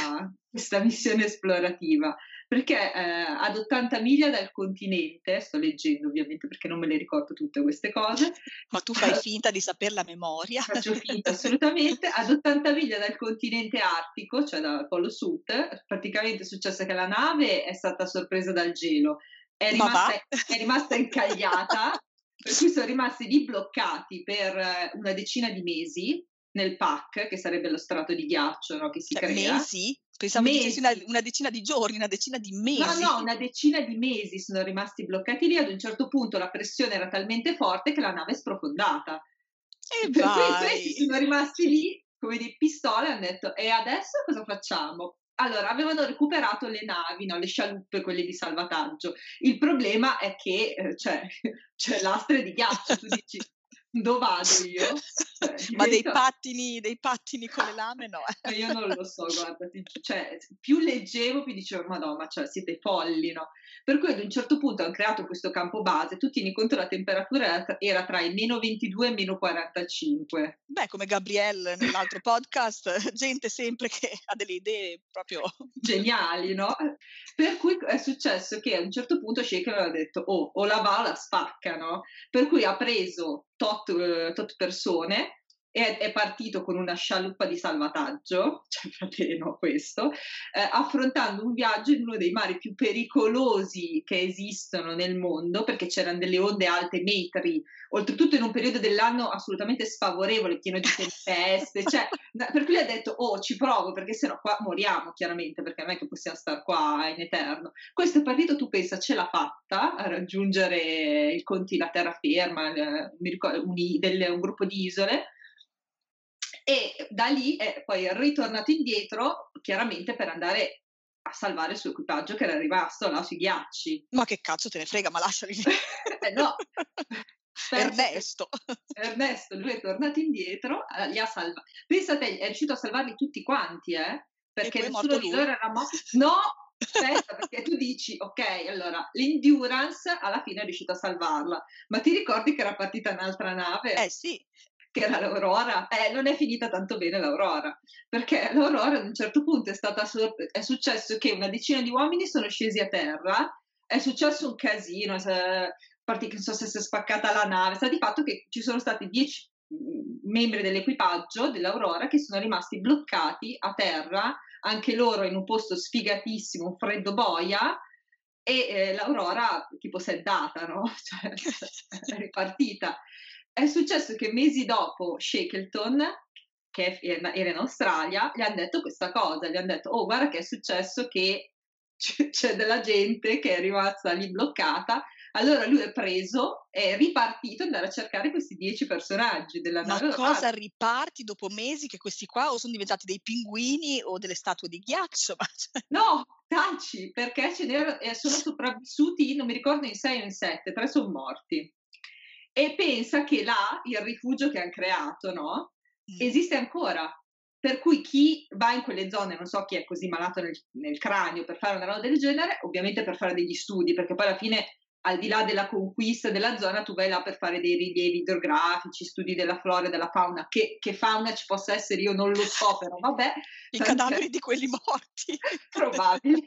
[SPEAKER 2] questa missione esplorativa, perché eh, ad 80 miglia dal continente, sto leggendo ovviamente perché non me le ricordo tutte queste cose,
[SPEAKER 1] Ma tu fai finta di saper la memoria.
[SPEAKER 2] faccio finta assolutamente, ad 80 miglia dal continente artico, cioè dal polo sud, praticamente è successo che la nave è stata sorpresa dal gelo, è rimasta, è rimasta incagliata, per cui sono rimasti lì bloccati per eh, una decina di mesi nel pack, che sarebbe lo strato di ghiaccio no, che si
[SPEAKER 1] Cioè,
[SPEAKER 2] crea.
[SPEAKER 1] mesi? Pensavo dicessi una,
[SPEAKER 2] Mesi.
[SPEAKER 1] una decina di giorni, una decina di mesi.
[SPEAKER 2] No, no, una decina di mesi sono rimasti bloccati lì. Ad un certo punto la pressione era talmente forte che la nave è sprofondata.
[SPEAKER 1] E
[SPEAKER 2] Per cui questi sono rimasti lì come di pistole e hanno detto: E adesso cosa facciamo? Allora, avevano recuperato le navi, no, le scialuppe, quelle di salvataggio. Il problema è che eh, c'è, c'è lastre di ghiaccio. Tu dici: dove vado io? Cioè,
[SPEAKER 1] Ma dei pattini, dei pattini con le lame no.
[SPEAKER 2] Ma io non lo so, guarda, cioè, più leggevo, più dicevo, madonna, ma cioè, siete folli, no? Per cui ad un certo punto hanno creato questo campo base, tu tieni conto la temperatura era tra, era tra i meno 22 e i meno 45.
[SPEAKER 1] Beh, come Gabrielle nell'altro podcast, gente sempre che ha delle idee proprio...
[SPEAKER 2] Geniali, no? Per cui è successo che a un certo punto Shaker aveva detto, oh, o la va o la spacca, no? Per cui ha preso tot, eh, tot persone è, è, partito con una scialuppa di salvataggio, cioè fratello questo, eh, affrontando un viaggio in uno dei mari più pericolosi che esistono nel mondo, perché c'erano delle onde alte metri, oltretutto in un periodo dell'anno assolutamente sfavorevole, pieno di tempeste, cioè, per cui ha detto, oh ci provo, perché sennò qua moriamo chiaramente, perché non è che possiamo stare qua in eterno. Questo partito, tu pensa, ce l'ha fatta a raggiungere il conti, la terraferma, eh, mi ricordo, un, del, un gruppo di isole, e da lì è poi ritornato indietro chiaramente per andare a salvare il suo equipaggio che era rimasto là sui ghiacci.
[SPEAKER 1] Ma che cazzo te ne frega, ma lasciali lì.
[SPEAKER 2] eh, no.
[SPEAKER 1] Ernesto.
[SPEAKER 2] Ernesto, lui è tornato indietro, eh, li ha salvati. Pensa a te, è riuscito a salvarli tutti quanti, eh? Perché nessuno di loro era morto. No, aspetta, perché tu dici, ok, allora, l'Endurance alla fine è riuscito a salvarla, ma ti ricordi che era partita un'altra nave?
[SPEAKER 1] Eh sì
[SPEAKER 2] che era l'Aurora, eh, non è finita tanto bene l'Aurora, perché l'Aurora ad un certo punto è, stata, è successo che una decina di uomini sono scesi a terra, è successo un casino, non so se si è spaccata la nave, sta di fatto che ci sono stati dieci mm, membri dell'equipaggio dell'Aurora che sono rimasti bloccati a terra, anche loro in un posto sfigatissimo, un freddo boia, e eh, l'Aurora tipo si è data, no? Cioè, è ripartita. È successo che mesi dopo Shackleton, che era in Australia, gli hanno detto questa cosa, gli hanno detto, oh guarda che è successo che c'è della gente che è rimasta lì bloccata. Allora lui è preso, è ripartito ad andare a cercare questi dieci personaggi della nave.
[SPEAKER 1] Ma cosa riparti dopo mesi che questi qua o sono diventati dei pinguini o delle statue di ghiaccio?
[SPEAKER 2] Cioè no, taci, perché ce n'erano, sono sopravvissuti, non mi ricordo in sei o in sette, tre sono morti e pensa che là il rifugio che hanno creato, no? Mm. Esiste ancora. Per cui chi va in quelle zone, non so chi è così malato nel, nel cranio per fare una roba del genere, ovviamente per fare degli studi, perché poi alla fine al di là della conquista della zona, tu vai là per fare dei rilievi idrografici, studi della flora e della fauna. Che, che, fauna ci possa essere, io non lo so, però vabbè.
[SPEAKER 1] I cadaveri di quelli morti.
[SPEAKER 2] Probabile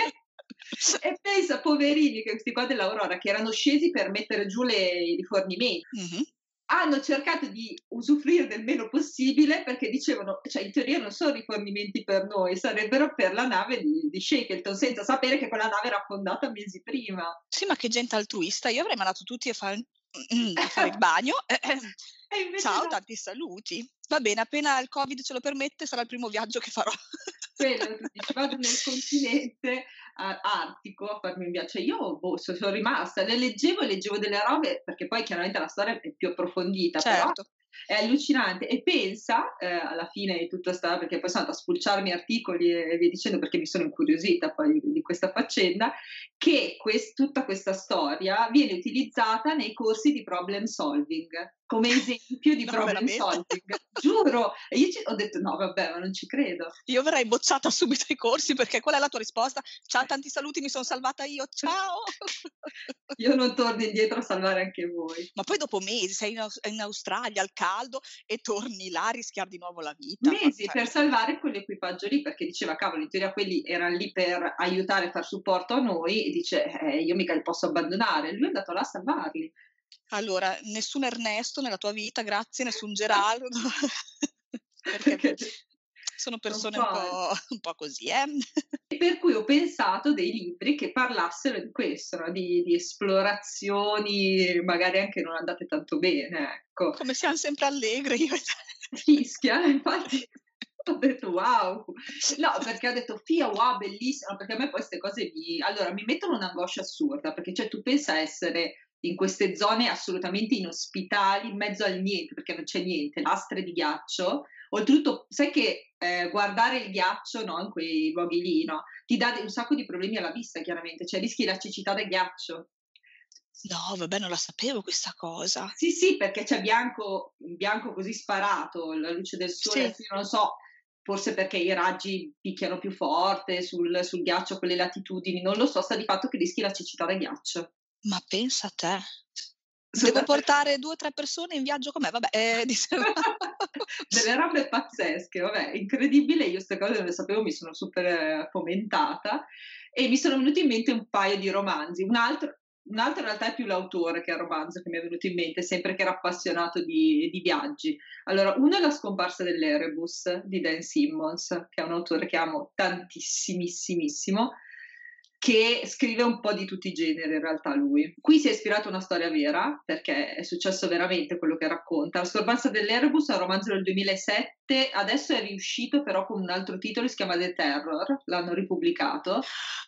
[SPEAKER 2] e pensa, poverini, che questi qua dell'Aurora, che erano scesi per mettere giù le, i rifornimenti, mm-hmm. hanno cercato di usufruire del meno possibile perché dicevano, cioè in teoria non sono rifornimenti per noi, sarebbero per la nave di, di Shackleton, senza sapere che quella nave era affondata mesi prima.
[SPEAKER 1] Sì, ma che gente altruista, io avrei mandato tutti a fare, fare il bagno. Ciao, no. tanti saluti. Va bene, appena il Covid ce lo permette, sarà il primo viaggio che farò.
[SPEAKER 2] Quello, dici, vado nel continente uh, artico a farmi un viaggio. Cioè, io boh, sono rimasta, le leggevo e leggevo delle robe, perché poi chiaramente la storia è più approfondita, certo. però è allucinante. E pensa eh, alla fine di tutto sta perché poi sono andata a spulciarmi articoli e via dicendo perché mi sono incuriosita poi di, di questa faccenda che quest, tutta questa storia viene utilizzata nei corsi di problem solving come esempio di no, problem veramente? solving. Giuro! E io ci, ho detto no vabbè ma non ci credo.
[SPEAKER 1] Io verrei bocciata subito ai corsi perché qual è la tua risposta. Ciao tanti saluti mi sono salvata io. Ciao!
[SPEAKER 2] Io non torno indietro a salvare anche voi.
[SPEAKER 1] Ma poi dopo mesi sei in, in Australia al caldo e torni là a rischiare di nuovo la vita.
[SPEAKER 2] Mesi ma, per salvare quell'equipaggio lì, perché diceva, cavolo, in teoria quelli erano lì per aiutare far supporto a noi e dice, eh, io mica li posso abbandonare. Lui è andato là a salvarli.
[SPEAKER 1] Allora, nessun Ernesto nella tua vita, grazie, nessun Gerardo. perché sono persone un po', un po', così, eh?
[SPEAKER 2] Per cui ho pensato dei libri che parlassero di questo, no? di, di, esplorazioni, magari anche non andate tanto bene, ecco.
[SPEAKER 1] Come siamo sempre allegri. Io...
[SPEAKER 2] Fischia, infatti ho detto wow, no perché ho detto fia wow bellissimo, perché a me queste cose mi, allora, mi mettono un'angoscia assurda, perché cioè tu pensa essere in queste zone assolutamente inospitali, in mezzo al niente, perché non c'è niente, lastre di ghiaccio, Oltretutto, sai che eh, guardare il ghiaccio no, in quei luoghi lì no, ti dà un sacco di problemi alla vista, chiaramente, cioè rischi la cecità del ghiaccio.
[SPEAKER 1] No, vabbè, non la sapevo questa cosa.
[SPEAKER 2] Sì, sì, perché c'è bianco, bianco così sparato, la luce del sole, sì. non so, forse perché i raggi picchiano più forte sul, sul ghiaccio a quelle latitudini, non lo so, sta di fatto che rischi la cecità del ghiaccio.
[SPEAKER 1] Ma pensa a te. Devo portare due o tre persone in viaggio con me, vabbè, eh,
[SPEAKER 2] delle robe pazzesche, vabbè, incredibile, io queste cose non le sapevo, mi sono super fomentata e mi sono venuti in mente un paio di romanzi, un altro, un altro in realtà è più l'autore che è il romanzo che mi è venuto in mente, sempre che era appassionato di, di viaggi. Allora, uno è La scomparsa dell'Erebus di Dan Simmons, che è un autore che amo tantissimissimissimo, che scrive un po' di tutti i generi in realtà lui. Qui si è ispirato a una storia vera, perché è successo veramente quello che racconta. La scomparsa dell'Erebus è un romanzo del 2007, adesso è riuscito però con un altro titolo, si chiama The Terror, l'hanno ripubblicato.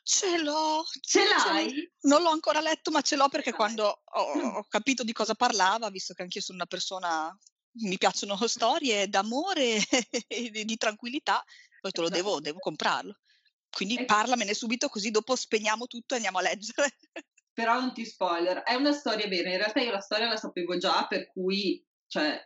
[SPEAKER 1] Ce l'ho!
[SPEAKER 2] Ce l'hai?
[SPEAKER 1] Ce non l'ho ancora letto, ma ce l'ho perché quando ho, ho capito di cosa parlava, visto che anch'io sono una persona mi piacciono storie d'amore e di, di tranquillità, poi te lo devo, esatto. devo comprarlo. Quindi parlamene subito così dopo spegniamo tutto e andiamo a leggere.
[SPEAKER 2] Però non ti spoiler, è una storia vera, in realtà io la storia la sapevo già, per cui, cioè,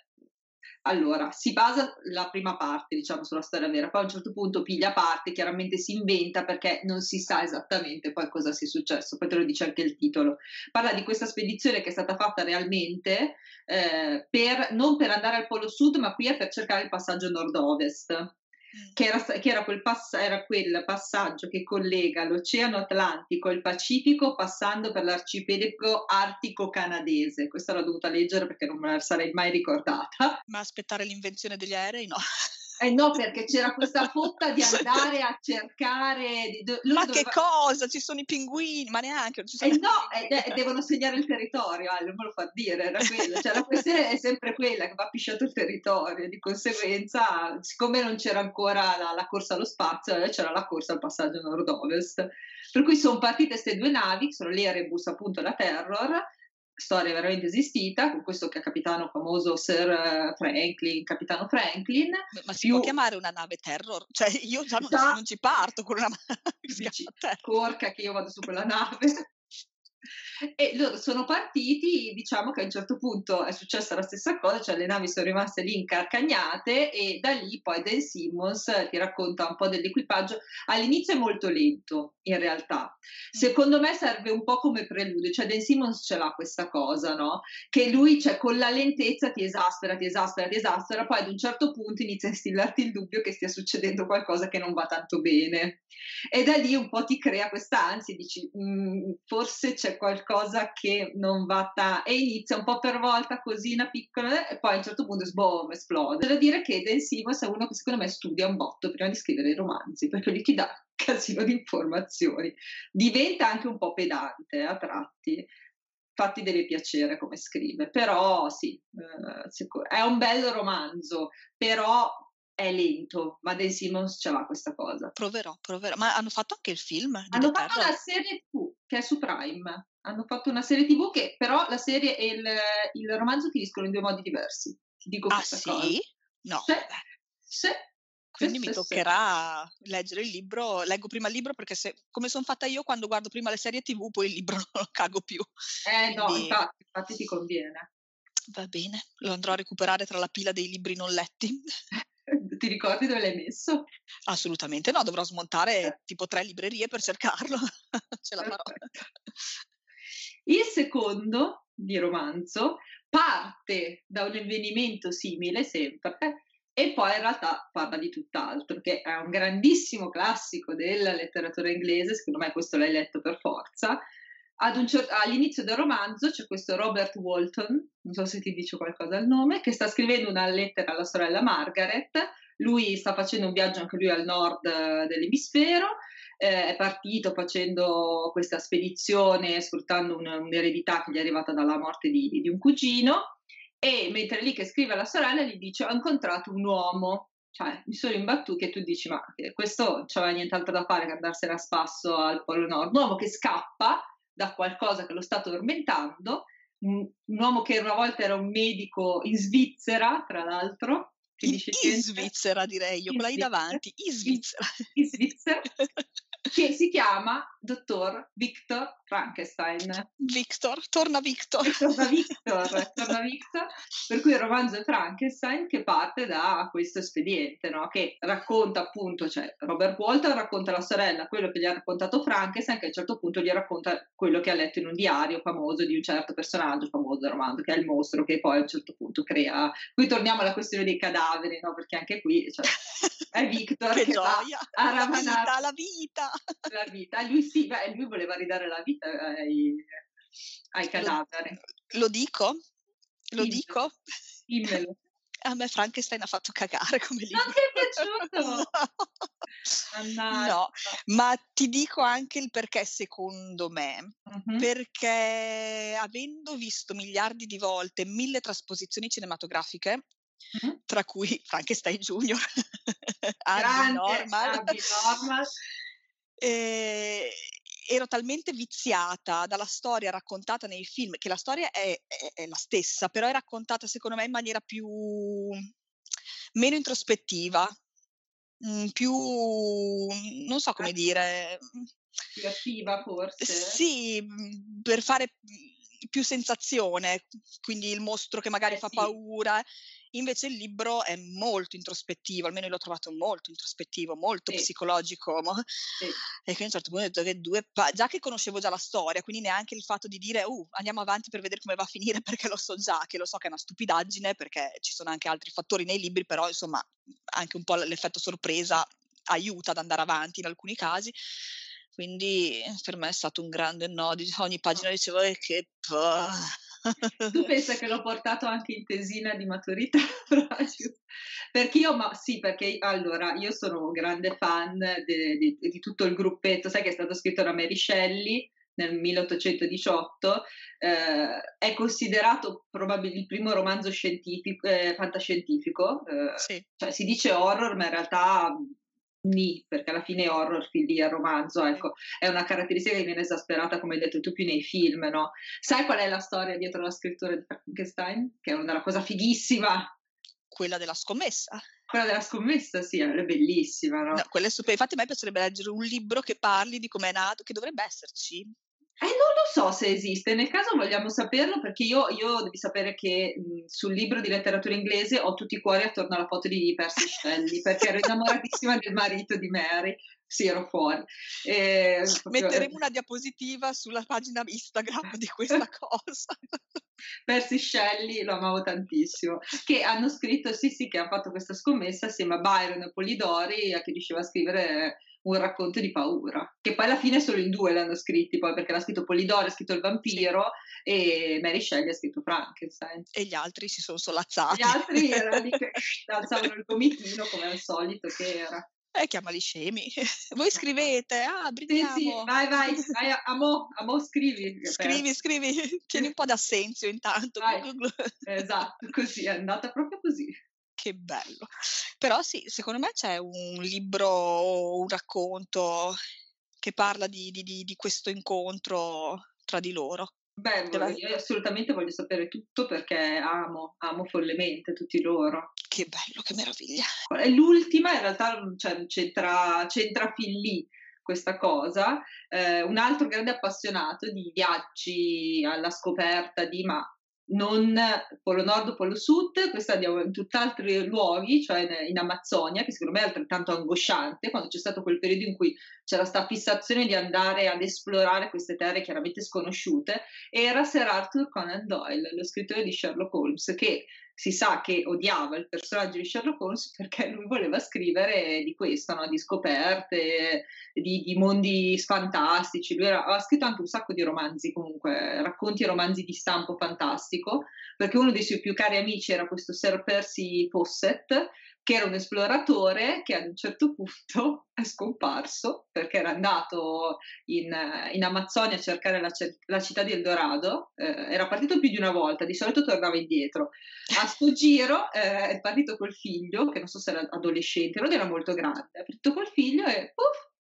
[SPEAKER 2] allora, si basa la prima parte, diciamo, sulla storia vera, poi a un certo punto piglia parte, chiaramente si inventa perché non si sa esattamente poi cosa sia successo, poi te lo dice anche il titolo. Parla di questa spedizione che è stata fatta realmente, eh, per, non per andare al Polo Sud, ma qui è per cercare il passaggio nord-ovest che, era, che era, quel pass- era, quel passaggio che collega l'Oceano Atlantico e il Pacifico passando per l'arcipelago artico canadese. Questa l'ho dovuta leggere perché non me la sarei mai ricordata.
[SPEAKER 1] Ma aspettare l'invenzione degli aerei no.
[SPEAKER 2] Eh no, perché c'era questa fotta di andare a cercare. Di,
[SPEAKER 1] do, ma doveva... che cosa? Ci sono i pinguini, ma neanche. Ci sono
[SPEAKER 2] eh no, eh, eh, devono segnare il territorio, ah, non me lo fa dire, era quello. Cioè, la questione è sempre quella che va pisciato il territorio, di conseguenza, siccome non c'era ancora la, la corsa allo spazio, eh, c'era la corsa al passaggio nord-ovest. Per cui sono partite queste due navi, che sono l'Erebus appunto e la Terror, storia veramente esistita, con questo capitano famoso Sir eh, Franklin, capitano Franklin.
[SPEAKER 1] Ma si più... può chiamare una nave terror? Cioè io già non, già... non ci parto con una nave.
[SPEAKER 2] Dici, porca che io vado su quella nave. E loro sono partiti, diciamo che a un certo punto è successa la stessa cosa, cioè le navi sono rimaste lì incarcagnate e da lì poi Dan Simmons ti racconta un po' dell'equipaggio. All'inizio è molto lento, in realtà. Mm. Secondo me serve un po' come preludio, cioè Dan Simmons ce l'ha questa cosa, no? Che lui, cioè, con la lentezza ti esaspera, ti esaspera, ti esaspera, poi ad un certo punto inizia a instillarti il dubbio che stia succedendo qualcosa che non va tanto bene. E da lì un po' ti crea questa ansia, dici, mm, forse c'è qualcosa che non va ta- e inizia un po' per volta così una piccola e poi a un certo punto sboom, esplode. Devo dire che Dan Simmons è uno che secondo me studia un botto prima di scrivere i romanzi perché lui ti dà un casino di informazioni. Diventa anche un po' pedante a tratti. Infatti deve piacere come scrive, però sì, eh, è un bel romanzo, però è lento, ma Dan Simmons ce l'ha questa cosa.
[SPEAKER 1] Proverò, proverò. Ma hanno fatto anche il film?
[SPEAKER 2] Hanno fatto la serie TV che è su Prime. Hanno fatto una serie TV che però la serie e il, il romanzo finiscono in due modi diversi. Ti dico
[SPEAKER 1] ah,
[SPEAKER 2] questa
[SPEAKER 1] sì?
[SPEAKER 2] cosa.
[SPEAKER 1] No.
[SPEAKER 2] Se, se,
[SPEAKER 1] Quindi se, mi toccherà leggere il libro. Leggo prima il libro perché se, come sono fatta io quando guardo prima le serie TV, poi il libro non lo cago più.
[SPEAKER 2] Eh no, Quindi... infatti, infatti ti conviene.
[SPEAKER 1] Va bene, lo andrò a recuperare tra la pila dei libri non letti.
[SPEAKER 2] Ti ricordi dove l'hai messo?
[SPEAKER 1] Assolutamente no, dovrò smontare eh. tipo tre librerie per cercarlo. Ce la farò.
[SPEAKER 2] Il secondo di romanzo parte da un avvenimento simile sempre e poi in realtà parla di tutt'altro, che è un grandissimo classico della letteratura inglese, secondo me questo l'hai letto per forza, cer- all'inizio del romanzo c'è questo Robert Walton, non so se ti dice qualcosa il nome, che sta scrivendo una lettera alla sorella Margaret. Lui sta facendo un viaggio anche lui al nord eh, dell'emisfero, eh, è partito facendo questa spedizione sfruttando un, un'eredità che gli è arrivata dalla morte di, di un cugino e mentre lì che scrive alla sorella gli dice ho incontrato un uomo cioè mi sono imbattuti e tu dici ma questo non c'aveva nient'altro da fare che andarsene a spasso al Polo Nord, un uomo che scappa da qualcosa che lo sta tormentando, un, un uomo che una volta era un medico in Svizzera, tra l'altro.
[SPEAKER 1] In, in Svizzera direi io, con lei davanti, in Svizzera.
[SPEAKER 2] In, in Svizzera. che si chiama dottor Victor Frankenstein.
[SPEAKER 1] Victor, torna Victor.
[SPEAKER 2] Torna Victor, torna Victor. Per cui il romanzo è Frankenstein che parte da questo espediente, no? che racconta appunto, cioè Robert Walter racconta alla sorella quello che gli ha raccontato Frankenstein, che a un certo punto gli racconta quello che ha letto in un diario famoso di un certo personaggio famoso del romanzo, che è il mostro, che poi a un certo punto crea. Qui torniamo alla questione dei cadaveri, no? perché anche qui cioè, è Victor
[SPEAKER 1] che,
[SPEAKER 2] che
[SPEAKER 1] gioia,
[SPEAKER 2] a
[SPEAKER 1] ravanare la vita,
[SPEAKER 2] la vita. Lui sì, beh, lui voleva ridare la vita ai, ai cadaveri.
[SPEAKER 1] Lo, lo dico? Lo
[SPEAKER 2] Dimmelo.
[SPEAKER 1] dico?
[SPEAKER 2] Dimmelo.
[SPEAKER 1] A me Frankenstein ha fatto cagare come libro.
[SPEAKER 2] Non ti è piaciuto? Mannaggia.
[SPEAKER 1] No, ma ti dico anche il perché secondo me.
[SPEAKER 2] Mhm.
[SPEAKER 1] Perché avendo visto miliardi di volte mille trasposizioni cinematografiche,
[SPEAKER 2] Mhm.
[SPEAKER 1] tra cui Frankenstein Junior, Abby
[SPEAKER 2] Grande
[SPEAKER 1] Normal,
[SPEAKER 2] Abby Normal.
[SPEAKER 1] eh, ero talmente viziata dalla storia raccontata nei film, che la storia è, è- è la stessa, però è raccontata secondo me in maniera più meno introspettiva, mm, più non so come dire.
[SPEAKER 2] Più attiva forse.
[SPEAKER 1] Sì, mhmm, per fare, mhmm, più sensazione, quindi il mostro che magari
[SPEAKER 2] Eh
[SPEAKER 1] fa
[SPEAKER 2] sì.
[SPEAKER 1] paura. Invece il libro è molto introspettivo, almeno io l'ho trovato molto introspettivo, molto
[SPEAKER 2] Sì.
[SPEAKER 1] psicologico,
[SPEAKER 2] Sì.
[SPEAKER 1] e quindi a un certo punto ho detto che 2 pa già che conoscevo già la storia, quindi neanche il fatto di dire: "Uh, andiamo avanti per vedere come va a finire", perché lo so già, che lo so che è una stupidaggine, perché ci sono anche altri fattori nei libri, però insomma anche un po' l'effetto sorpresa aiuta ad andare avanti in alcuni casi. Quindi per me è stato un grande no, ogni pagina dicevo: "Eh, che pa"
[SPEAKER 2] Tu pensa che l'ho portato anche in tesina di maturità? Perché io, ma sì, perché allora io sono un grande fan di tutto il gruppetto, sai che è stato scritto da Mary Shelley nel 1818, eh, è considerato probabilmente il primo romanzo scientifico, eh, fantascientifico, eh,
[SPEAKER 1] Sì.
[SPEAKER 2] cioè si dice horror, ma in realtà ni, perché alla fine è horror è romanzo, ecco, è una caratteristica che viene esasperata, come hai detto tu, più nei film, no? Sai qual è la storia dietro la scrittura di Frankenstein? Che è una cosa fighissima,
[SPEAKER 1] Quella della scommessa.
[SPEAKER 2] quella della scommessa, sì, è bellissima, no?
[SPEAKER 1] No, quella è super infatti a me piacerebbe leggere un libro che parli di com'è nato, che dovrebbe esserci.
[SPEAKER 2] Eh, non lo so se esiste, nel caso vogliamo saperlo perché io, io devi sapere che mh, sul libro di letteratura inglese ho tutti i cuori attorno alla foto di Percy Shelley perché ero innamoratissima del marito di Mary, sì ero fuori. E, proprio-
[SPEAKER 1] Metteremo una diapositiva sulla pagina Instagram di questa cosa.
[SPEAKER 2] Percy Shelley lo amavo tantissimo, che hanno scritto, sì sì, che hanno fatto questa scommessa assieme a Byron e Polidori a chi riusciva a scrivere un racconto di paura, che poi alla fine solo in due l'hanno scritti, poi perché l'ha scritto Polidori, ha scritto Il vampiro e Mary Shelley ha scritto Frankenstein.
[SPEAKER 1] E gli altri si sono solazzati.
[SPEAKER 2] Gli altri erano lì che alzavano il gomitino come al solito che era.
[SPEAKER 1] Eh, chiamali scemi. Voi scrivete, ah,
[SPEAKER 2] Sì,
[SPEAKER 1] brindiamo.
[SPEAKER 2] sì, vai, vai, vai, amo, amo, scrivi.
[SPEAKER 1] Scrivi, scrivi, tieni un po' d'assenzio intanto.
[SPEAKER 2] Vai. Esatto, così, è andata proprio così.
[SPEAKER 1] Che bello. Però sì, secondo me c'è un libro, un racconto che parla di, di- di- di questo incontro tra di loro.
[SPEAKER 2] Beh, io assolutamente voglio sapere tutto perché amo, amo follemente tutti loro.
[SPEAKER 1] Che bello, che meraviglia.
[SPEAKER 2] E l'ultima in realtà cioè, c'entra, c'entra fin lì questa cosa. Eh, un altro grande appassionato di viaggi alla scoperta di ma non Polo Nord Polo Sud, questa andiamo in tutt'altri luoghi, cioè in, Amazzonia, che secondo me è altrettanto angosciante, quando c'è stato quel periodo in cui c'era sta fissazione di andare ad esplorare queste terre chiaramente sconosciute, era Sir Arthur Conan Doyle, lo scrittore di Sherlock Holmes, che si sa che odiava il personaggio di Sherlock Holmes perché lui voleva scrivere di questo, no? di scoperte, di, di mondi fantastici. Lui era- aveva scritto anche un sacco di romanzi, comunque, racconti e romanzi di stampo fantastico, perché uno dei suoi più cari amici era questo Sir Percy Fawcett, che era un esploratore che ad un certo punto è scomparso perché era andato in, in Amazzonia a cercare la, la città di Eldorado, eh, era partito più di una volta, di solito tornava indietro. A sto giro eh, è partito col figlio, che non so se era adolescente, non era molto grande, è partito col figlio e puff,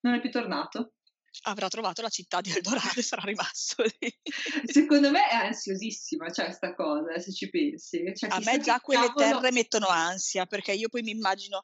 [SPEAKER 2] non è più tornato.
[SPEAKER 1] Avrà trovato la città di Eldorado e sarà rimasto lì.
[SPEAKER 2] Secondo me è ansiosissima, cioè, sta cosa, se ci pensi. Cioè,
[SPEAKER 1] A me già quelle
[SPEAKER 2] cavolo-
[SPEAKER 1] terre mettono ansia, perché io poi mi immagino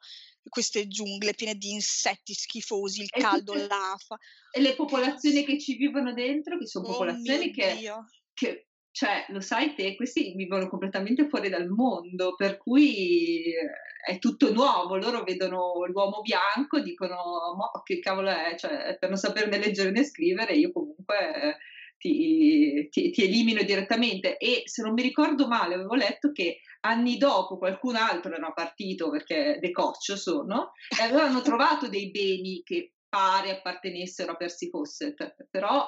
[SPEAKER 1] queste giungle piene di insetti schifosi, il
[SPEAKER 2] E
[SPEAKER 1] caldo,
[SPEAKER 2] tutte-
[SPEAKER 1] l'afa.
[SPEAKER 2] E le popolazioni che ci vivono dentro, che sono
[SPEAKER 1] Oh
[SPEAKER 2] popolazioni che che, cioè, lo sai te, questi vivono completamente fuori dal mondo, per cui eh, è tutto nuovo, loro vedono l'uomo bianco, dicono, ma che cavolo è, cioè, per non saperne leggere né scrivere, io comunque eh, ti, ti- ti elimino direttamente. E se non mi ricordo male avevo letto che anni dopo qualcun altro era partito perché de coccio sono e avevano trovato dei beni che pare appartenessero a Percy Fawcett, però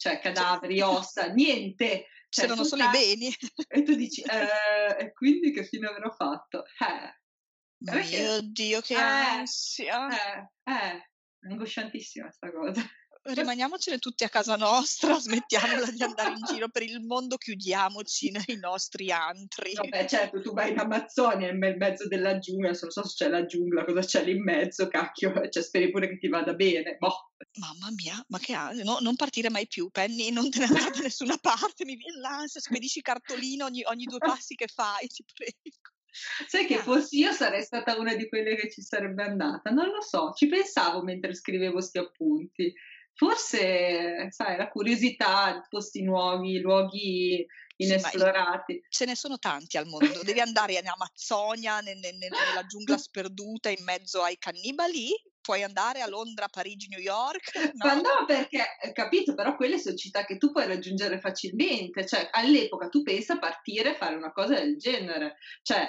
[SPEAKER 2] cioè cadaveri, ossa, niente. Cioè,
[SPEAKER 1] C'erano solo i beni.
[SPEAKER 2] E tu dici, eh, e quindi che fine avrò fatto? Eh.
[SPEAKER 1] Mio Dio, che
[SPEAKER 2] Eh,
[SPEAKER 1] ansia.
[SPEAKER 2] Eh, eh, angosciantissima sta cosa.
[SPEAKER 1] Rimaniamocene tutti a casa nostra, smettiamola di andare in giro per il mondo, chiudiamoci nei nostri antri.
[SPEAKER 2] Vabbè, certo, tu vai in Amazzonia, nel mezzo della giungla, non so se c'è la giungla, cosa c'è lì in mezzo, cacchio, cioè speri pure che ti vada bene. Boh.
[SPEAKER 1] Mamma mia, ma che ansia, no, non partire mai più, Penny, non te ne andare da nessuna parte, mi viene l'ansia, spedisci cartolino ogni, ogni due passi che fai, ti prego.
[SPEAKER 2] Sai che
[SPEAKER 1] Ah.
[SPEAKER 2] fossi io sarei stata una di quelle che ci sarebbe andata, non lo so, ci pensavo mentre scrivevo sti appunti. Forse, sai, la curiosità, posti nuovi, luoghi
[SPEAKER 1] Sì,
[SPEAKER 2] inesplorati.
[SPEAKER 1] ce ne sono tanti al mondo, devi andare in Amazzonia, ne- ne- ne- nella giungla sperduta in mezzo ai cannibali, puoi andare a Londra, Parigi, New York,
[SPEAKER 2] Ma
[SPEAKER 1] no?
[SPEAKER 2] no, perché, eh, capito, però quelle sono città che tu puoi raggiungere facilmente, cioè all'epoca tu pensa a partire e fare una cosa del genere, cioè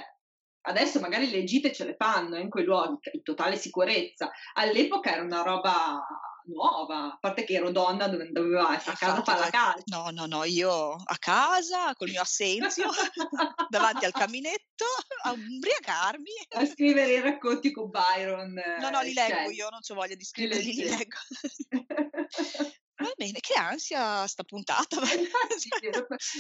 [SPEAKER 2] adesso magari le gite ce le fanno in quei luoghi, in totale sicurezza, all'epoca era una roba nuova, a parte che ero donna, dove doveva essere a casa fare la calcio.
[SPEAKER 1] no, no, no, io a casa col mio assenzio, davanti al caminetto, a ubriacarmi.
[SPEAKER 2] a scrivere i racconti con Byron.
[SPEAKER 1] No, no,
[SPEAKER 2] eh,
[SPEAKER 1] li leggo
[SPEAKER 2] Shelley.
[SPEAKER 1] io, non ho voglia di scriverli, li leggo. Va bene, che ansia sta puntata.
[SPEAKER 2] Infatti,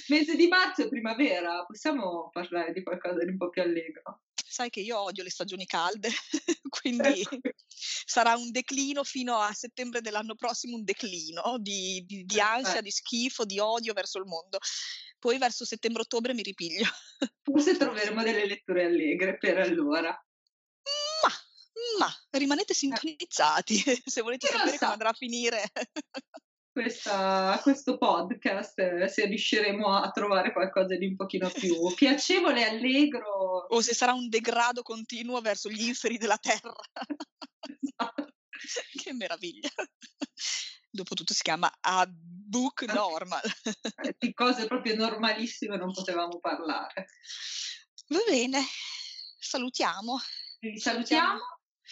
[SPEAKER 2] mese di marzo e primavera, possiamo parlare di qualcosa di un po' più allegro.
[SPEAKER 1] Sai che io odio le stagioni calde, quindi
[SPEAKER 2] Ecco.
[SPEAKER 1] sarà un declino fino a settembre dell'anno prossimo, un declino di, di- di ansia,
[SPEAKER 2] Eh.
[SPEAKER 1] di schifo, di odio verso il mondo. Poi verso settembre-ottobre mi ripiglio.
[SPEAKER 2] Forse troveremo delle letture allegre per allora.
[SPEAKER 1] Ma, ma rimanete sintonizzati se volete
[SPEAKER 2] Chi
[SPEAKER 1] sapere
[SPEAKER 2] sa?
[SPEAKER 1] come andrà a finire.
[SPEAKER 2] Questa- questo podcast, eh, se riusciremo a trovare qualcosa di un pochino più piacevole allegro.
[SPEAKER 1] o se sarà un degrado continuo verso gli inferi della terra.
[SPEAKER 2] Esatto.
[SPEAKER 1] che meraviglia. Dopotutto si chiama A Book Normal.
[SPEAKER 2] Eh, Di cose proprio normalissime non potevamo parlare.
[SPEAKER 1] Va bene, salutiamo.
[SPEAKER 2] Vi salutiamo,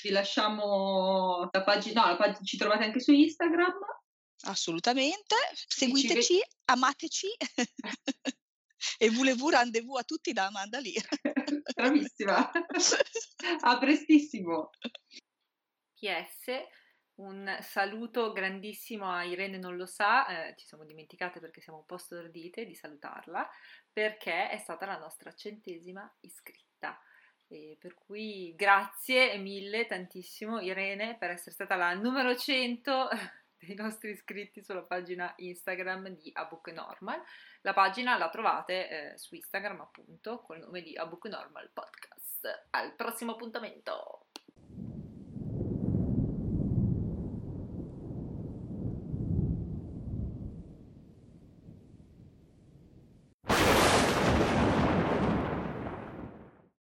[SPEAKER 2] vi lasciamo la pagina, no, la pagina ci trovate anche su Instagram.
[SPEAKER 1] Assolutamente. Seguiteci,
[SPEAKER 2] ve-
[SPEAKER 1] amateci. e voulez-vous rendezvous a tutti da Amanda Lear.
[SPEAKER 2] Bravissima. A prestissimo.
[SPEAKER 3] PS, un saluto grandissimo a Irene Non lo sa, eh, ci siamo dimenticate perché siamo un po' stordite di salutarla, perché è stata la nostra centesima iscritta. E per cui grazie mille, tantissimo Irene per essere stata la numero 100 dei nostri iscritti sulla pagina Instagram di A Book Normal. La pagina la trovate eh, su Instagram appunto col nome di A Book Normal Podcast. Al prossimo appuntamento!